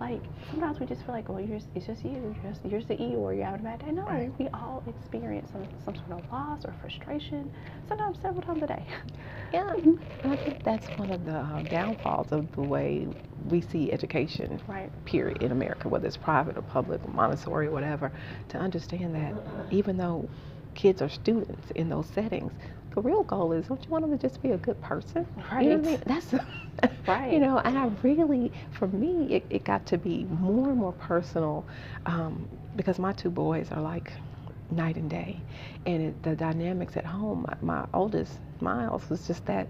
Like sometimes we just feel like, well, you're, it's just you, you're just, you're just the Eeyore, you're having a bad day. No, Right. we all experience some, some sort of loss or frustration, sometimes several times a day. Yeah, and I think that's one of the uh, downfalls of the way we see education, Right. period, in America, whether it's private or public, or Montessori or whatever, to understand that even though kids are students in those settings, the real goal is don't you want them to just be a good person? You know I mean? Right. That's Right. You know, and I really, for me, it, it got to be more and more personal um, because my two boys are like night and day, and it, the dynamics at home. My, my oldest, Miles, was just that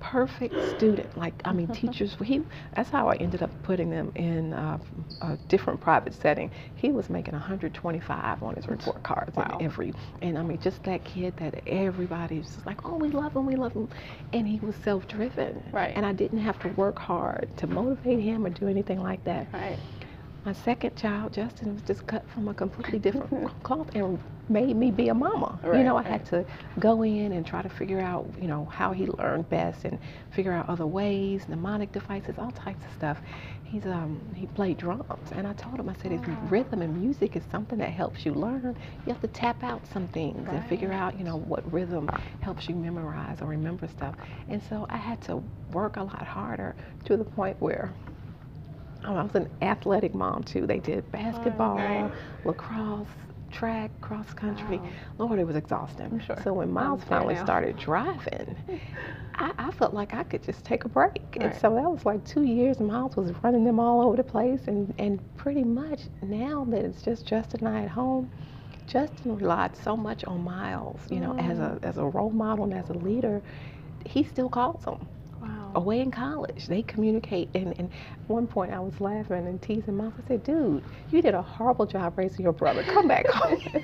perfect student. Like, I mean, teachers. He. That's how I ended up putting them in uh, a different private setting. He was making 125 on his report cards Wow. in every. And I mean, just that kid that everybody was just like, oh, we love him, we love him, and he was self-driven. Right. And I didn't have to work hard to motivate him or do anything like that. Right. My second child, Justin, was just cut from a completely different cloth and made me be a mama. you know, I right. had to go in and try to figure out, you know, how he learned best and figure out other ways, mnemonic devices, all types of stuff. He's um he played drums and I told him I said if rhythm and music is something that helps you learn, you have to tap out some things and figure out, you know, what rhythm helps you memorize or remember stuff. And so I had to work a lot harder to the point where Oh, I was an athletic mom too. They did basketball, okay. lacrosse, track, cross country. Wow. Lord, it was exhausting. Sure. So when Miles finally now. started driving, I, I, felt like I could just take a break. Right. And so that was like two years. Miles was running them all over the place, and and pretty much now that it's just Justin and I at home. Justin relied so much on Miles, you know, mm. as a as a role model and as a leader. He still calls him away in college. They communicate. And, and at one point, I was laughing and teasing Miles. I said, dude, you did a horrible job raising your brother. Come back home.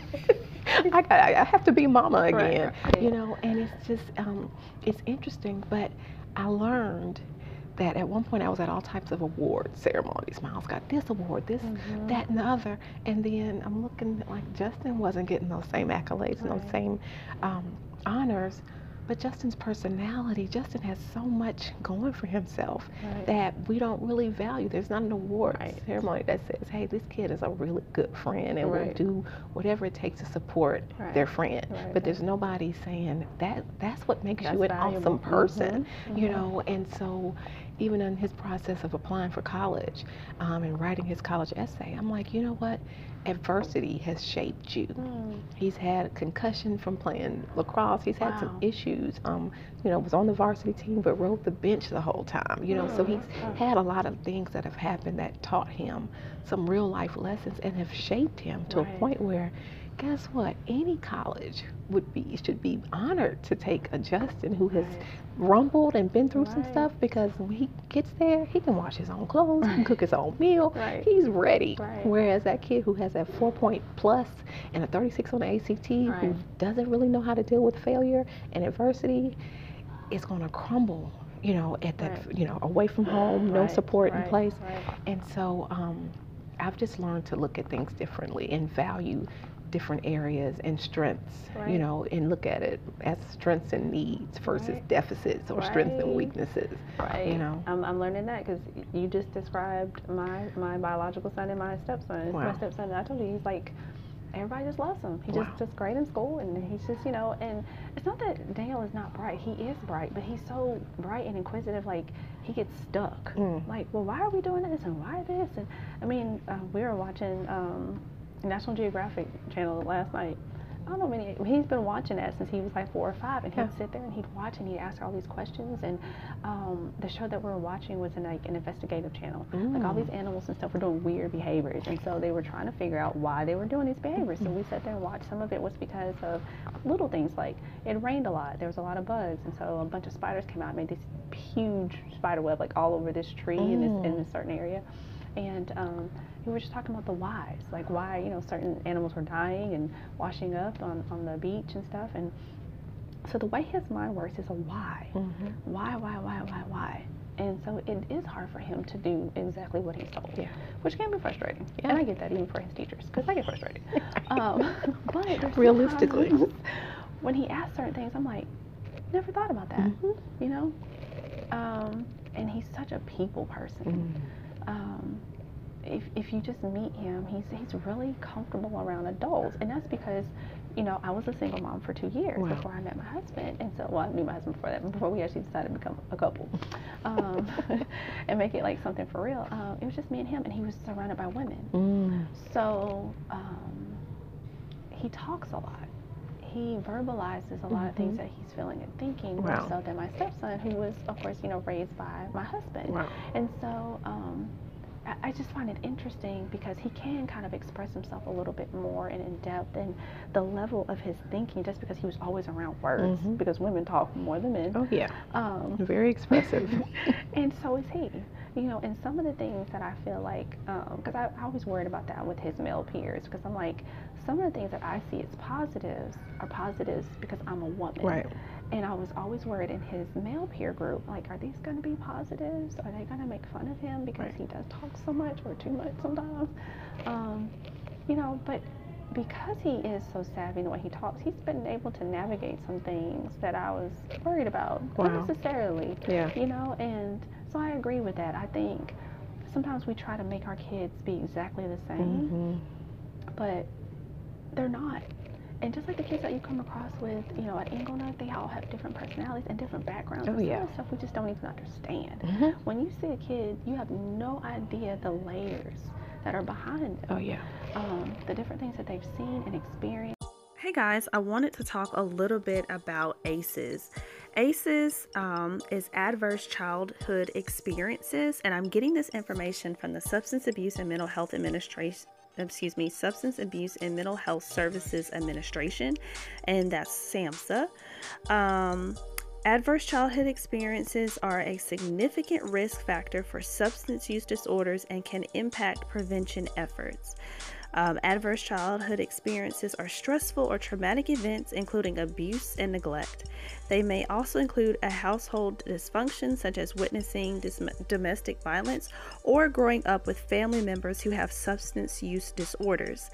I, got, I have to be mama again. Right, right. You know, and it's just, um, it's interesting. But I learned that at one point I was at all types of award ceremonies. Miles got this award, this, mm-hmm. that, and the other. And then I'm looking like Justin wasn't getting those same accolades right. and those same um, honors. But Justin's personality, Justin has so much going for himself right. that we don't really value. There's not an award right. ceremony that says, hey, this kid is a really good friend and right. will do whatever it takes to support their friend. But there's nobody saying that that's what makes that's you an valuable. awesome person, mm-hmm. you mm-hmm. know? And so even in his process of applying for college um, and writing his college essay, I'm like, you know what? Adversity has shaped you. Mm. He's had a concussion from playing lacrosse. He's had wow. some issues. Um, you know, was on the varsity team but rode the bench the whole time. You know, so he's had a lot of things that have happened that taught him some real life lessons and have shaped him to right. a point where guess what? Any college would be should be honored to take a Justin who has right. rumbled and been through right. some stuff because when he gets there, he can wash his own clothes, right. he can cook his own meal, he's ready. Whereas that kid who has that four point plus and a 36 on the ACT who doesn't really know how to deal with failure and adversity is going to crumble you know, at that, you know, away from home, no support in place. And so um, I've just learned to look at things differently and value different areas and strengths, right. you know, and look at it as strengths and needs versus right. deficits or right. strengths and weaknesses. Right. You know, I'm, I'm learning that because you just described my my biological son and my stepson. Wow. My stepson, I told you, he's like everybody just loves him. He wow. just just great in school, and he's just you know. And it's not that Daniel is not bright. He is bright, but he's so bright and inquisitive. Like he gets stuck. Mm. Like, well, why are we doing this and why this? And I mean, uh, we were watching. Um, National Geographic Channel last night. I don't know many. He's been watching that since he was like four or five, and he'd yeah. sit there and he'd watch and he'd ask all these questions. And um, the show that we were watching was in like an investigative channel. Mm. Like all these animals and stuff were doing weird behaviors, and so they were trying to figure out why they were doing these behaviors. So we sat there and watched. Some of it was because of little things like it rained a lot. There was a lot of bugs, and so a bunch of spiders came out and made this huge spider web like all over this tree mm. in this in this certain area. And um, we were just talking about the whys, like why you know certain animals were dying and washing up on, on the beach and stuff. And so the way his mind works is a why, mm-hmm. why, why, why, why, why. And so it is hard for him to do exactly what he's told, yeah. which can be frustrating. Yeah. And I get that even for his teachers because I get frustrated. um, but realistically, when he asks certain things, I'm like, never thought about that, mm-hmm. you know. Um, and he's such a people person. Mm. Um, if, if you just meet him, he's he's really comfortable around adults, and that's because, you know, I was a single mom for two years wow. before I met my husband, and so well, I knew my husband before that, before we actually decided to become a couple, um, and make it like something for real. Um, it was just me and him, and he was surrounded by women, mm. so um, he talks a lot. He verbalizes a lot mm-hmm. of things mm-hmm. that he's feeling and thinking wow. more so than my stepson, who was, of course, you know, raised by my husband. Wow. And so, um, I just find it interesting because he can kind of express himself a little bit more and in depth and the level of his thinking just because he was always around words mm-hmm. because women talk more than men. Oh yeah. Um, Very expressive. and so is he. You know, and some of the things that I feel like, because um, I, I was worried about that with his male peers because I'm like, some of the things that I see as positives are positives because I'm a woman. Right. And I was always worried in his male peer group, like, are these going to be positives? Are they going to make fun of him because right. he does talk so much or too much sometimes? Um, you know, but because he is so savvy in the way he talks, he's been able to navigate some things that I was worried about. Wow. Not necessarily. Yeah. You know, and so I agree with that. I think sometimes we try to make our kids be exactly the same, mm-hmm. but they're not. And just like the kids that you come across with, you know, at Inglenook, they all have different personalities and different backgrounds. Oh, yeah. Stuff we just don't even understand. Mm-hmm. When you see a kid, you have no idea the layers that are behind them. Oh, yeah. Um, the different things that they've seen and experienced. Hey guys, I wanted to talk a little bit about ACEs. ACEs um, is Adverse Childhood Experiences, and I'm getting this information from the Substance Abuse and Mental Health Administration. Excuse me, Substance Abuse and Mental Health Services Administration, and that's SAMHSA. Um, Adverse childhood experiences are a significant risk factor for substance use disorders and can impact prevention efforts. Um, adverse childhood experiences are stressful or traumatic events, including abuse and neglect. They may also include a household dysfunction, such as witnessing dis- domestic violence or growing up with family members who have substance use disorders.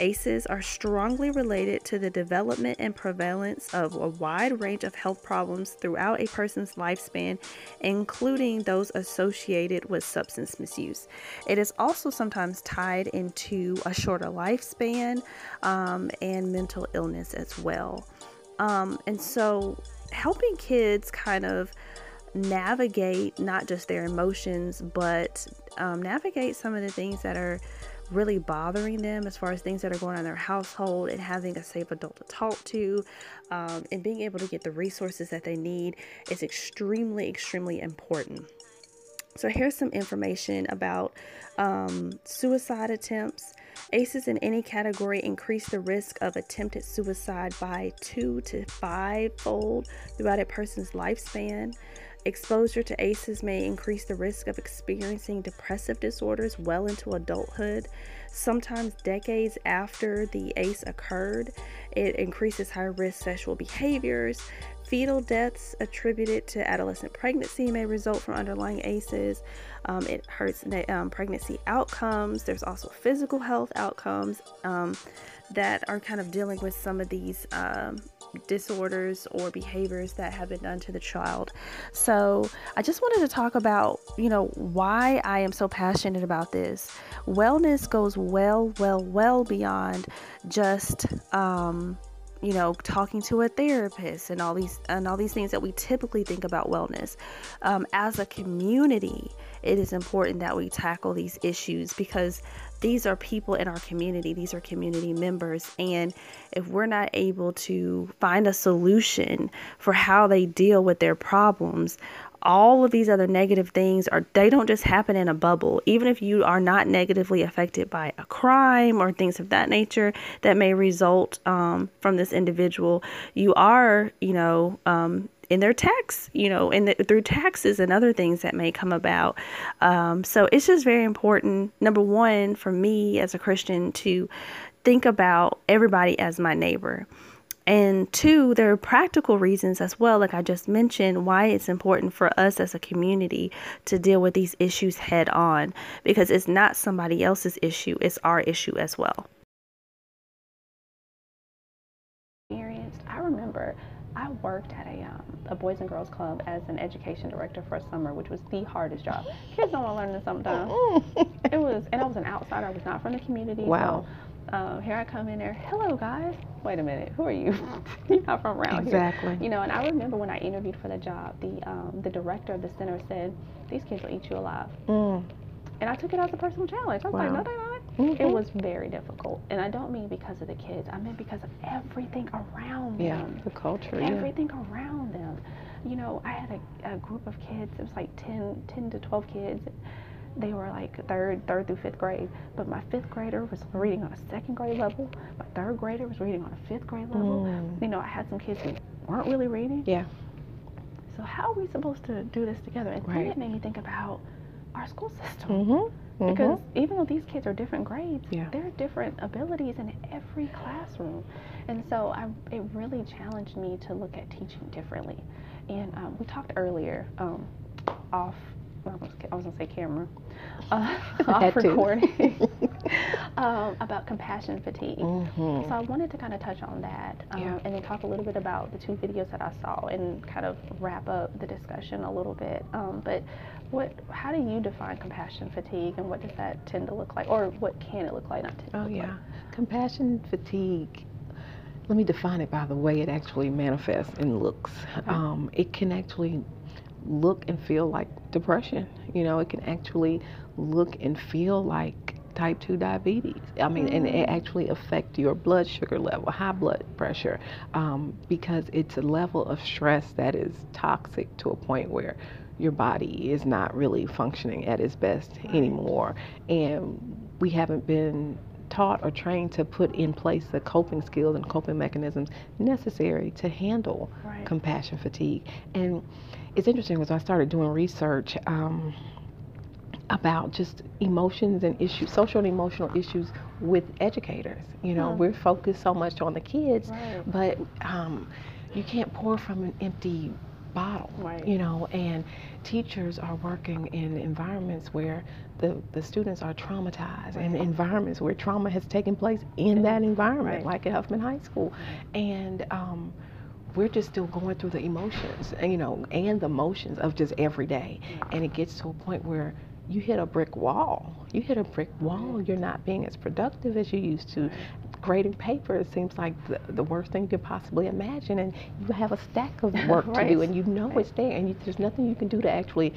ACEs are strongly related to the development and prevalence of a wide range of health problems throughout a person's lifespan, including those associated with substance misuse. It is also sometimes tied into a shorter lifespan um, and mental illness as well. Um, and so, helping kids kind of navigate not just their emotions, but um, navigate some of the things that are really bothering them as far as things that are going on in their household and having a safe adult to talk to um, and being able to get the resources that they need is extremely, extremely important. So, here's some information about um, suicide attempts. ACEs in any category increase the risk of attempted suicide by two to five fold throughout a person's lifespan. Exposure to ACEs may increase the risk of experiencing depressive disorders well into adulthood. Sometimes decades after the ACE occurred, it increases high risk sexual behaviors. Fetal deaths attributed to adolescent pregnancy may result from underlying ACEs. Um, it hurts um, pregnancy outcomes. There's also physical health outcomes um, that are kind of dealing with some of these um, disorders or behaviors that have been done to the child. So, I just wanted to talk about, you know, why I am so passionate about this. Wellness goes well, well, well beyond just um you know talking to a therapist and all these and all these things that we typically think about wellness um, as a community it is important that we tackle these issues because these are people in our community, these are community members. And if we're not able to find a solution for how they deal with their problems, all of these other negative things are they don't just happen in a bubble even if you are not negatively affected by a crime or things of that nature that may result um, from this individual you are you know um, in their tax, you know, in the, through taxes and other things that may come about. Um, so it's just very important. Number one, for me as a Christian, to think about everybody as my neighbor. And two, there are practical reasons as well, like I just mentioned, why it's important for us as a community to deal with these issues head on because it's not somebody else's issue, it's our issue as well. I remember I worked at a, um, a Boys and Girls Club as an education director for a summer, which was the hardest job. Kids don't want to learn this sometimes. it was, and I was an outsider. I was not from the community. Wow. So, um, here I come in there. Hello, guys. Wait a minute. Who are you? You're not from around here. exactly. here. You know, and I remember when I interviewed for the job, the um, the director of the center said, "These kids will eat you alive." Mm. And I took it as a personal challenge. I was wow. like, "No, they're not." Mm-hmm. It was very difficult. And I don't mean because of the kids, I mean because of everything around yeah, them. Yeah, the culture. Everything yeah. around them. You know, I had a, a, group of kids, it was like 10, 10 to 12 kids. They were like third, third through fifth grade. But my fifth grader was reading on a second grade level. My third grader was reading on a fifth grade level. Mm. You know, I had some kids who weren't really reading. Yeah. So how are we supposed to do this together? And right. then it made me think about our school system. Mm-hmm. Mm-hmm. Because even though these kids are different grades, yeah. there are different abilities in every classroom. And so I, it really challenged me to look at teaching differently. And um, we talked earlier um, off, well, I was going to say camera, uh, off recording um, about compassion fatigue. Mm-hmm. So I wanted to kind of touch on that um, yeah. and then talk a little bit about the two videos that I saw and kind of wrap up the discussion a little bit. Um, but what, how do you define compassion fatigue and what does that tend to look like or what can it look like? Not oh yeah, like? compassion fatigue let me define it by the way it actually manifests and looks. Okay. Um, it can actually look and feel like depression. You know, it can actually look and feel like type 2 diabetes. I mean, and it mm. actually affect your blood sugar level, high blood pressure, um, because it's a level of stress that is toxic to a point where your body is not really functioning at its best anymore. And we haven't been taught or trained to put in place the coping skills and coping mechanisms necessary to handle right. compassion fatigue. And it's interesting because I started doing research. Um, about just emotions and issues, social and emotional issues with educators. You know, we're focused so much on the kids, right. but um, you can't pour from an empty bottle. Right. You know, and teachers are working in environments where the, the students are traumatized right. and environments where trauma has taken place in that environment, right. like at Huffman High School. And um, we're just still going through the emotions, you know, and the motions of just every day. And it gets to a point where you hit a brick wall. You hit a brick wall, you're not being as productive as you used to. Grading paper it seems like the, the worst thing you could possibly imagine, and you have a stack of work right. to do, and you know right. it's there, and you, there's nothing you can do to actually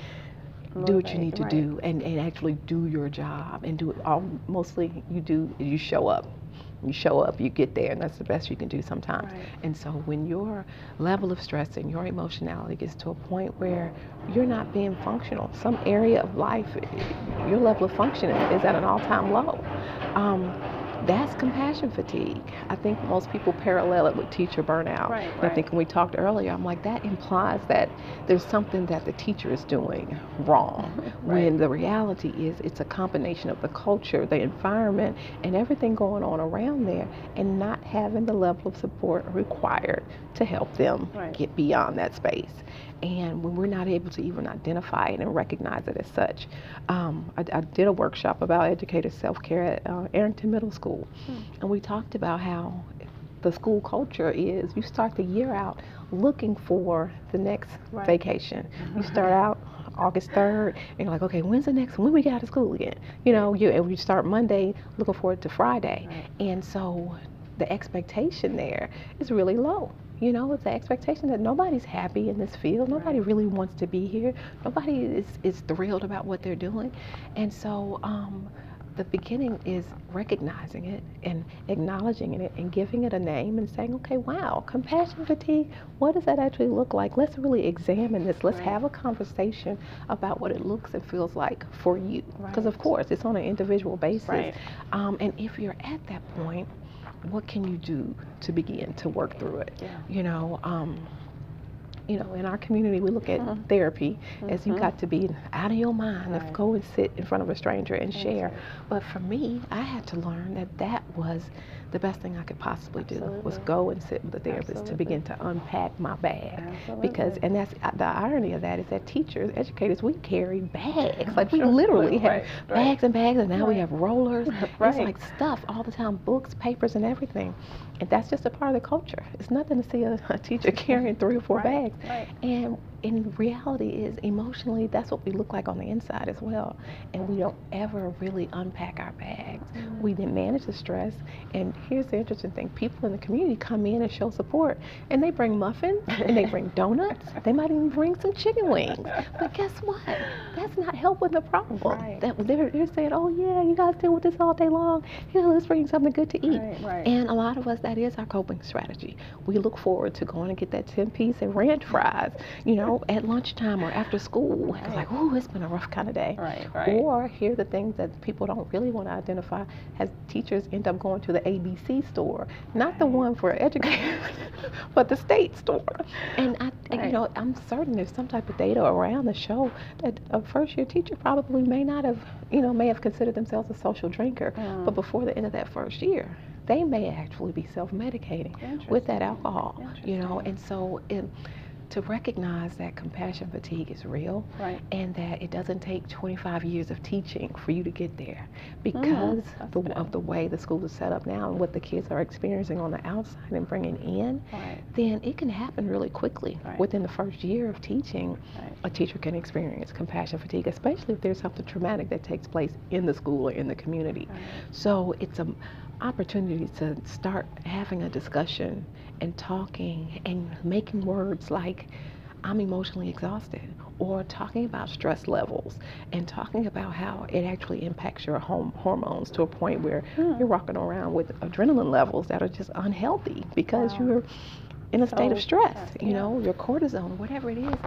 do what you need to right. do and, and actually do your job and do it all mostly you do you show up you show up, you get there, and that's the best you can do sometimes. Right. And so when your level of stress and your emotionality gets to a point where you're not being functional, some area of life, your level of functioning is at an all-time low. Um, that's compassion fatigue. I think most people parallel it with teacher burnout. Right, right. I think when we talked earlier, I'm like, that implies that there's something that the teacher is doing wrong. right. When the reality is it's a combination of the culture, the environment, and everything going on around there, and not having the level of support required to help them get beyond that space and when we're not able to even identify it and recognize it as such. Um, I, I, did a workshop about educator self-care at uh, Arrington Middle School, hmm. and we talked about how the school culture is you start the year out looking for the next right. vacation. You start out August 3rd, and you're like, okay, when's the next when we get out of school again? You know, you and you start Monday looking forward to Friday. Right. And so the expectation there is really low. You know, it's the expectation that nobody's happy in this field. Nobody really wants to be here. Nobody is, is thrilled about what they're doing. And so um, the beginning is recognizing it and acknowledging it and giving it a name and saying, okay, wow, compassion fatigue, what does that actually look like? Let's really examine this. Let's right. have a conversation about what it looks and feels like for you. Because, right. of course, it's on an individual basis. Right. Um, and if you're at that point, what can you do to begin to work through it? Yeah. You know, um, you know, in our community, we look at mm-hmm. therapy mm-hmm. as you mm-hmm. got to be out of your mind right. of go and sit in front of a stranger and share. But for me, I had to learn that that was the best thing I could possibly do Absolutely. was go and sit with a therapist Absolutely. to begin to unpack my bag. Absolutely. Because, and that's uh, the irony of that is that teachers, educators, we carry bags. Like we literally have right, bags and bags, and now right. we have rollers. right. It's like stuff all the time, books, papers, and everything. And that's just a part of the culture. It's nothing to see a, a teacher carrying three or four bags. And in reality is emotionally that's what we look like on the inside as well and we don't ever really unpack our bags mm-hmm. we manage the stress and here's the interesting thing people in the community come in and show support and they bring muffins and they bring donuts they might even bring some chicken wings but guess what that's not helping the problem right. that they're, they're saying oh yeah you guys deal with this all day long here let's bring something good to eat right, right. and a lot of us that is our coping strategy we look forward to going and get that 10 piece and ranch fries you know at lunchtime or after school. Right. It's like, oh, it's been a rough kind of day. Right, right. Or here are the things that people don't really want to identify as teachers end up going to the ABC store, not the one for educators, but the state store. And I, right. you know, I'm certain there's some type of data around the show that a first year teacher probably may not have, you know, may have considered themselves a social drinker, mm. but before the end of that first year, they may actually be self-medicating with that alcohol, you know, and so it, to recognize that compassion fatigue is real right. and that it doesn't take 25 years of teaching for you to get there because mm, the, of the way the school is set up now and what the kids are experiencing on the outside and bringing in, right. then it can happen really quickly. Right. Within the first year of teaching, a teacher can experience compassion fatigue, especially if there's something traumatic that takes place in the school or in the community. So it's a opportunity to start having a discussion and talking and making words like I'm emotionally exhausted, or talking about stress levels and talking about how it actually impacts your home hormones to a point where Hmm. you're walking around with adrenaline levels that are just unhealthy because Wow. you're in a state of stress, you know, your cortisone, whatever it is,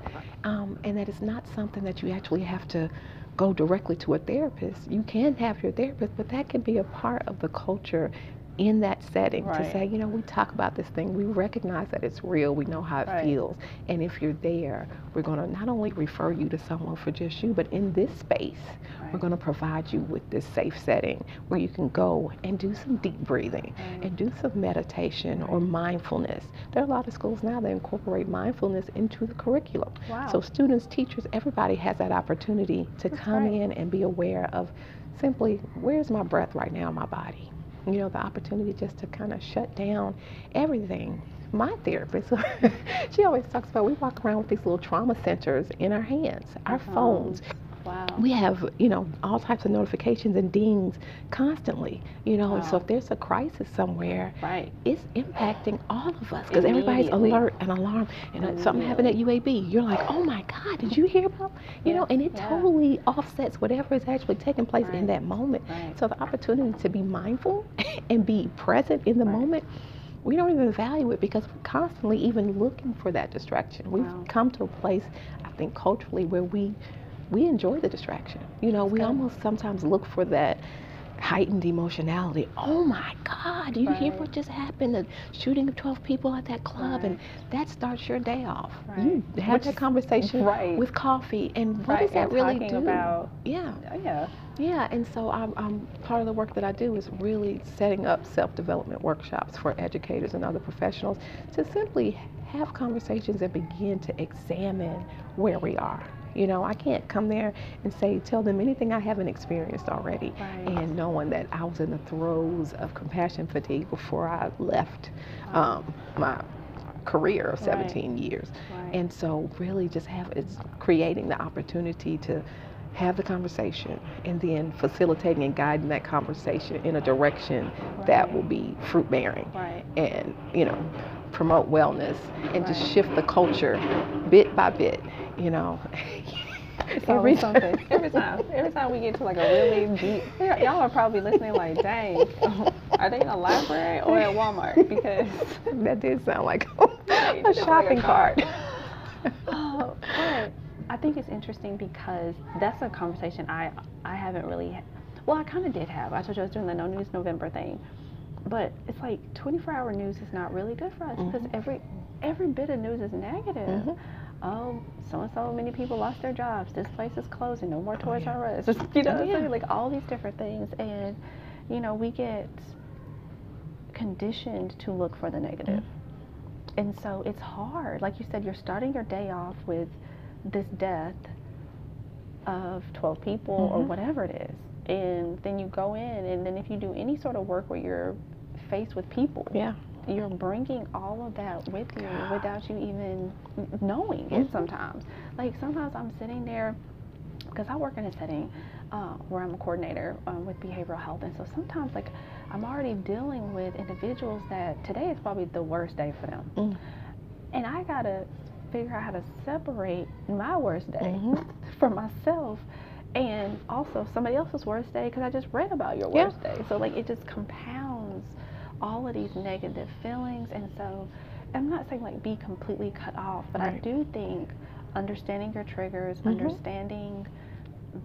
um, and that it's not something that you actually have to go directly to a therapist. You can have your therapist, but that can be a part of the culture in that setting to say, you know, we talk about this thing, we recognize that it's real, we know how it Right. feels, and if you're there, we're going to not only refer you to someone for just you, but in this space, we're going to provide you with this safe setting where you can go and do some deep breathing Right. and do some meditation or mindfulness. There are a lot of schools now that incorporate mindfulness into the curriculum. Wow. So students, teachers, everybody has that opportunity to That's come in and be aware of simply where's my breath right now in my body. You know, the opportunity just to kind of shut down everything. My therapist, she always talks about we walk around with these little trauma centers in our hands, our Uh-huh. phones. Wow. We have, you know, all types of notifications and dings constantly, you know, and so if there's a crisis somewhere, right. it's impacting all of us because everybody's alert and alarmed. And something happened at UAB, you're like, oh my God, did you hear about? You Yeah, know, and it yeah. totally offsets whatever is actually taking place in that moment. right. So the opportunity to be mindful and be present in the Right. moment. We don't even value it because we're constantly even looking for that distraction. We've Wow. come to a place, I think, culturally where we we enjoy the distraction. You know, we good. almost sometimes look for that heightened emotionality. Oh my God, you hear what just happened? The shooting of 12 people at that club, and that starts your day off. You Right. have Which that conversation right. with coffee, and what Right, does that and really do? about- yeah. Oh, yeah. Yeah, and so I'm, I'm part of the work that I do is really setting up self-development workshops for educators and other professionals to simply have conversations and begin to examine where we are. You know, I can't come there and say tell them anything I haven't experienced already, Right. and knowing that I was in the throes of compassion fatigue before I left um, my career of Right. 17 years. Right. And so really just have it's creating the opportunity to have the conversation and then facilitating and guiding that conversation in a direction that will be fruit bearing Right. and you know promote wellness and just shift the culture bit by bit you know It's Every time. something. Every time. Every time we get to like a really deep, y'all are probably listening like, dang, are they in a library or at Walmart? Because that did sound like a it's like a shopping cart. Oh, but I think it's interesting because that's a conversation I I haven't really. Well, I kind of did have. I told you I was doing the No News November thing, but it's like 24-hour news is not really good for us because every every bit of news is negative. Mhm. Oh, so and so many people lost their jobs. This place is closing. No more Toys yeah. R Us. You know Oh, yeah. Like all these different things, and you know we get conditioned to look for the negative. And so it's hard. Like you said, you're starting your day off with this death of 12 people or Mhm. whatever it is. And then you go in, and then if you do any sort of work where you're faced with people, yeah you're bringing all of that with you without you even knowing it Mhm. sometimes. Like sometimes I'm sitting there because I work in a setting uh, where I'm a coordinator um, with behavioral health, and so sometimes like I'm already dealing with individuals that today is probably the worst day for them, Mm. and I gotta figure out how to separate my worst day Mhm. from myself. And also somebody else's worst day because I just read about your Yeah. worst day. So like it just compounds all of these negative feelings. And so I'm not saying like be completely cut off, but I do think understanding your triggers, Mhm. understanding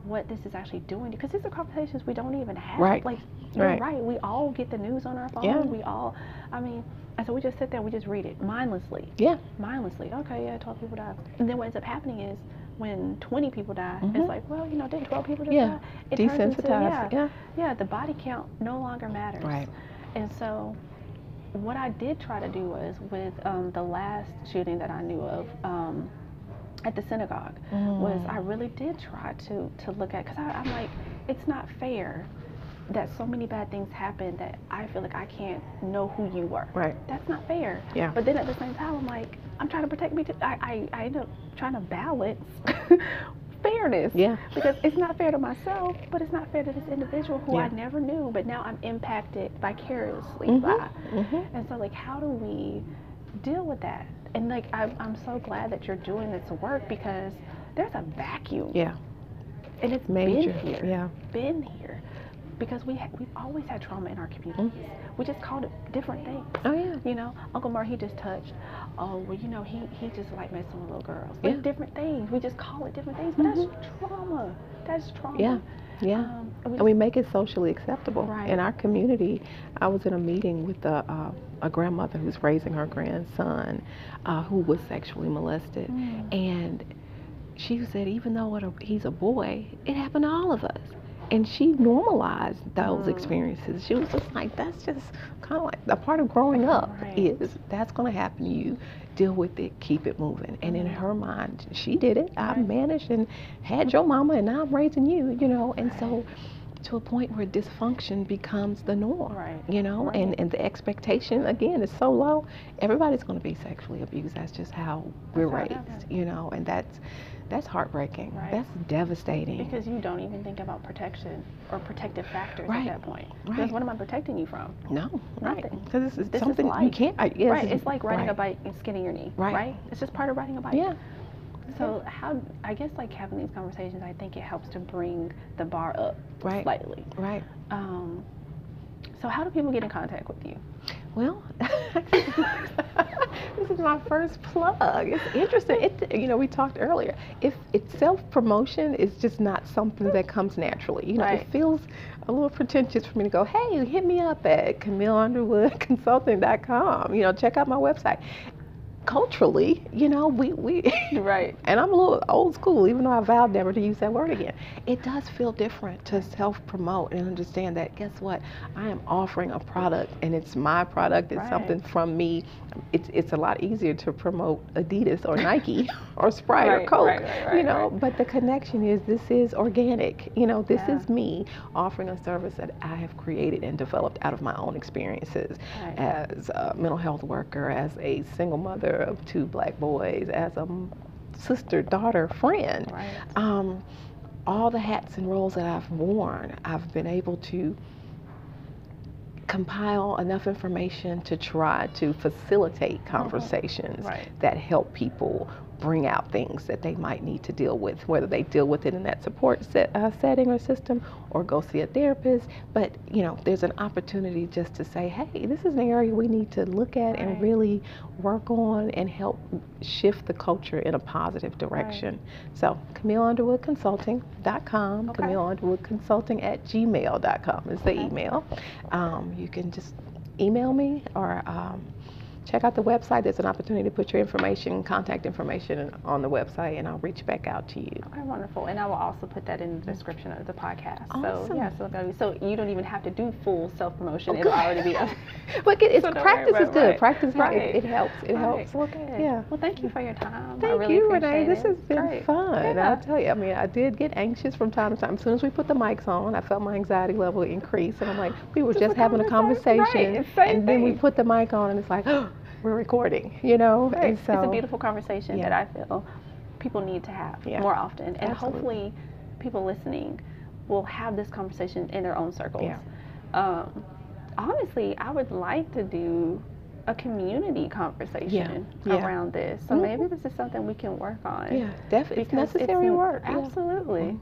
what this is actually doing because these are conversations we don't even have. Right. Like you're Right. right. We all get the news on our phone. Yeah. We all I mean and so we just sit there, we just read it mindlessly yeah mindlessly. Okay, yeah, 12 people died. And then what ends up happening is when 20 people die, Mhm. it's like, well, you know, didn't 12 people just Yeah. die? It turns into- yeah, yeah yeah, the body count no longer matters. Right. And so what I did try to do was with um, the last shooting that I knew of um, at the synagogue was Mm. I really did try to to look at because I'm like, it's not fair that so many bad things happen that I feel like I can't know who you were. Right. That's not fair. Yeah. But then at the same time, I'm like, I'm trying to protect me too. I, I, I end up trying to balance fairness. Yeah. Because it's not fair to myself, but it's not fair to this individual who I never knew, but now I'm impacted vicariously Mhm. by. Mhm. And so, like, how do we deal with that? and like I'm, I'm so glad that you're doing this work because there's a vacuum. Yeah. And it's Major. been here. Yeah. Been here. Because we ha- we've always had trauma in our communities. We just called it different things. Oh yeah. You know, Uncle Murray, he just touched. Oh, well, you know, he, he just like messing with little girls. Yeah. different things. We just call it different things, but that's trauma. That's trauma. Yeah. Yeah. Um, and we and we make it socially acceptable. Right. In our community, I was in a meeting with a, uh, a grandmother who's raising her grandson uh, who was sexually molested. Mm. And she said, even though it, he's a boy, it happened to all of us. And she normalized those Mm. experiences. She was just like, that's just kind of like a part of growing up Right. is that's going to happen to you. Deal with it, keep it moving. And in her mind, she did it. I Mm. Right. managed and had your mama, and now I'm raising you, you know. And so to a point where dysfunction becomes the norm, Right. you know, Right. and, and the expectation again is so low. Everybody's going to be sexually abused. That's just how we're how it raised, happens. you know, and that's that's heartbreaking. Right. That's devastating. Because you don't even think about protection or protective factors Right. at that point. Right. Because what am I protecting you from? no, right? Nothing. Because this is This is something you can't. I, yes, right. It's like riding a bike and skinning your knee. Right. It's just part of riding a bike. Yeah, So how I guess like having these conversations, I think it helps to bring the bar up Right. slightly. right. Um, so how do people get in contact with you? Well, this is my first plug. It's interesting. It, you know, we talked earlier. If it's self promotion, is just not something that comes naturally. You know, Right. it feels a little pretentious for me to go, hey, hit me up at CamilleUnderwoodConsulting.com. You know, check out my website. Culturally, you know, we we Right. and I'm a little old school, even though I vowed never to use that word again. It does feel different to self promote and understand that, guess what? I am offering a product and it's my product, it's Right. something from me. It's, it's a lot easier to promote Adidas or Nike or Sprite or Coke, right, right, right, you know, right. but the connection is this is organic. You know, this Yeah. is me offering a service that I have created and developed out of my own experiences Right. as a mental health worker, as a single mother of two black boys, as a sister, daughter, friend. Right. Um, all the hats and roles that I've worn, I've been able to compile enough information to try to facilitate conversations Right. that help people bring out things that they might need to deal with, whether they deal with it in that support set, uh, setting or system or go see a therapist. But, you know, there's an opportunity just to say, hey, this is an area we need to look at and really work on and help shift the culture in a positive direction. So, Camille Underwood CamilleUnderwoodConsulting.com, Okay. CamilleUnderwoodConsulting at gmail.com is the Okay. email. Um, you can just email me or um, check out the website. There's an opportunity to put your information, contact information on the website, and I'll reach back out to you. Okay, wonderful. And I will also put that in the description of the podcast. So Awesome. yeah, so, so you don't even have to do full self promotion. Oh, It'll already be up. But it, it's, So no, right, practice is good. right. Practice, Right. it, it helps. It helps. Well, good. Yeah. Well, thank you for your time. I Thank really you, Renee. This has been Great. fun. Yeah. I'll tell you. I mean, I did get anxious from time to time. As soon as we put the mics on, I felt my anxiety level increase, and I'm like, we were Just just, having a conversation. Right. conversation, It's and then we put the mic on, and it's like, we're recording, you know. Right. So it's a beautiful conversation yeah. that I feel people need to have Yeah. more often, and Absolutely. hopefully, people listening will have this conversation in their own circles. Yeah. Um, honestly, I would like to do a community conversation Yeah. around this. So Mhm. maybe this is something we can work on. Yeah, definitely. It's necessary n- work. Absolutely. T-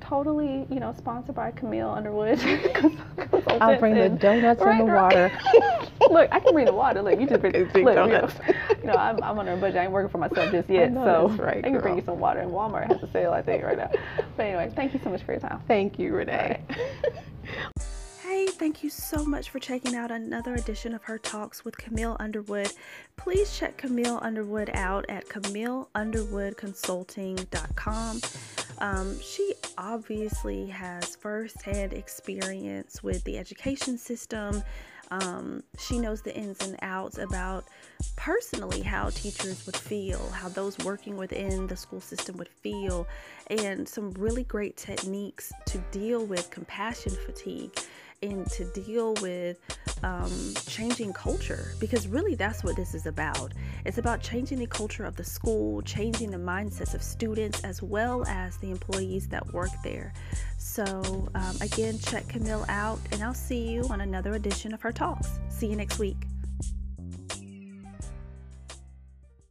totally, you know, sponsored by Camille Underwood. I'll bring the donuts and the water. Look, I can bring the water. Look, you just bring, look, big you know, donuts. you know, I'm, I'm on a budget. I ain't working for myself just yet. so right, I can bring you some water. And Walmart has a sale, I think, right now. But anyway, thank you so much for your time. Thank you, Renee. Hey, thank you so much for checking out another edition of Her Talks with Camille Underwood. Please check Camille Underwood out at CamilleUnderwoodConsulting.com. Um, she obviously has firsthand experience with the education system. Um, she knows the ins and outs about personally how teachers would feel, how those working within the school system would feel, and some really great techniques to deal with compassion fatigue and to deal with um, changing culture because really that's what this is about. It's about changing the culture of the school, changing the mindsets of students as well as the employees that work there. So, um, again, check Camille out, and I'll see you on another edition of her talks. See you next week.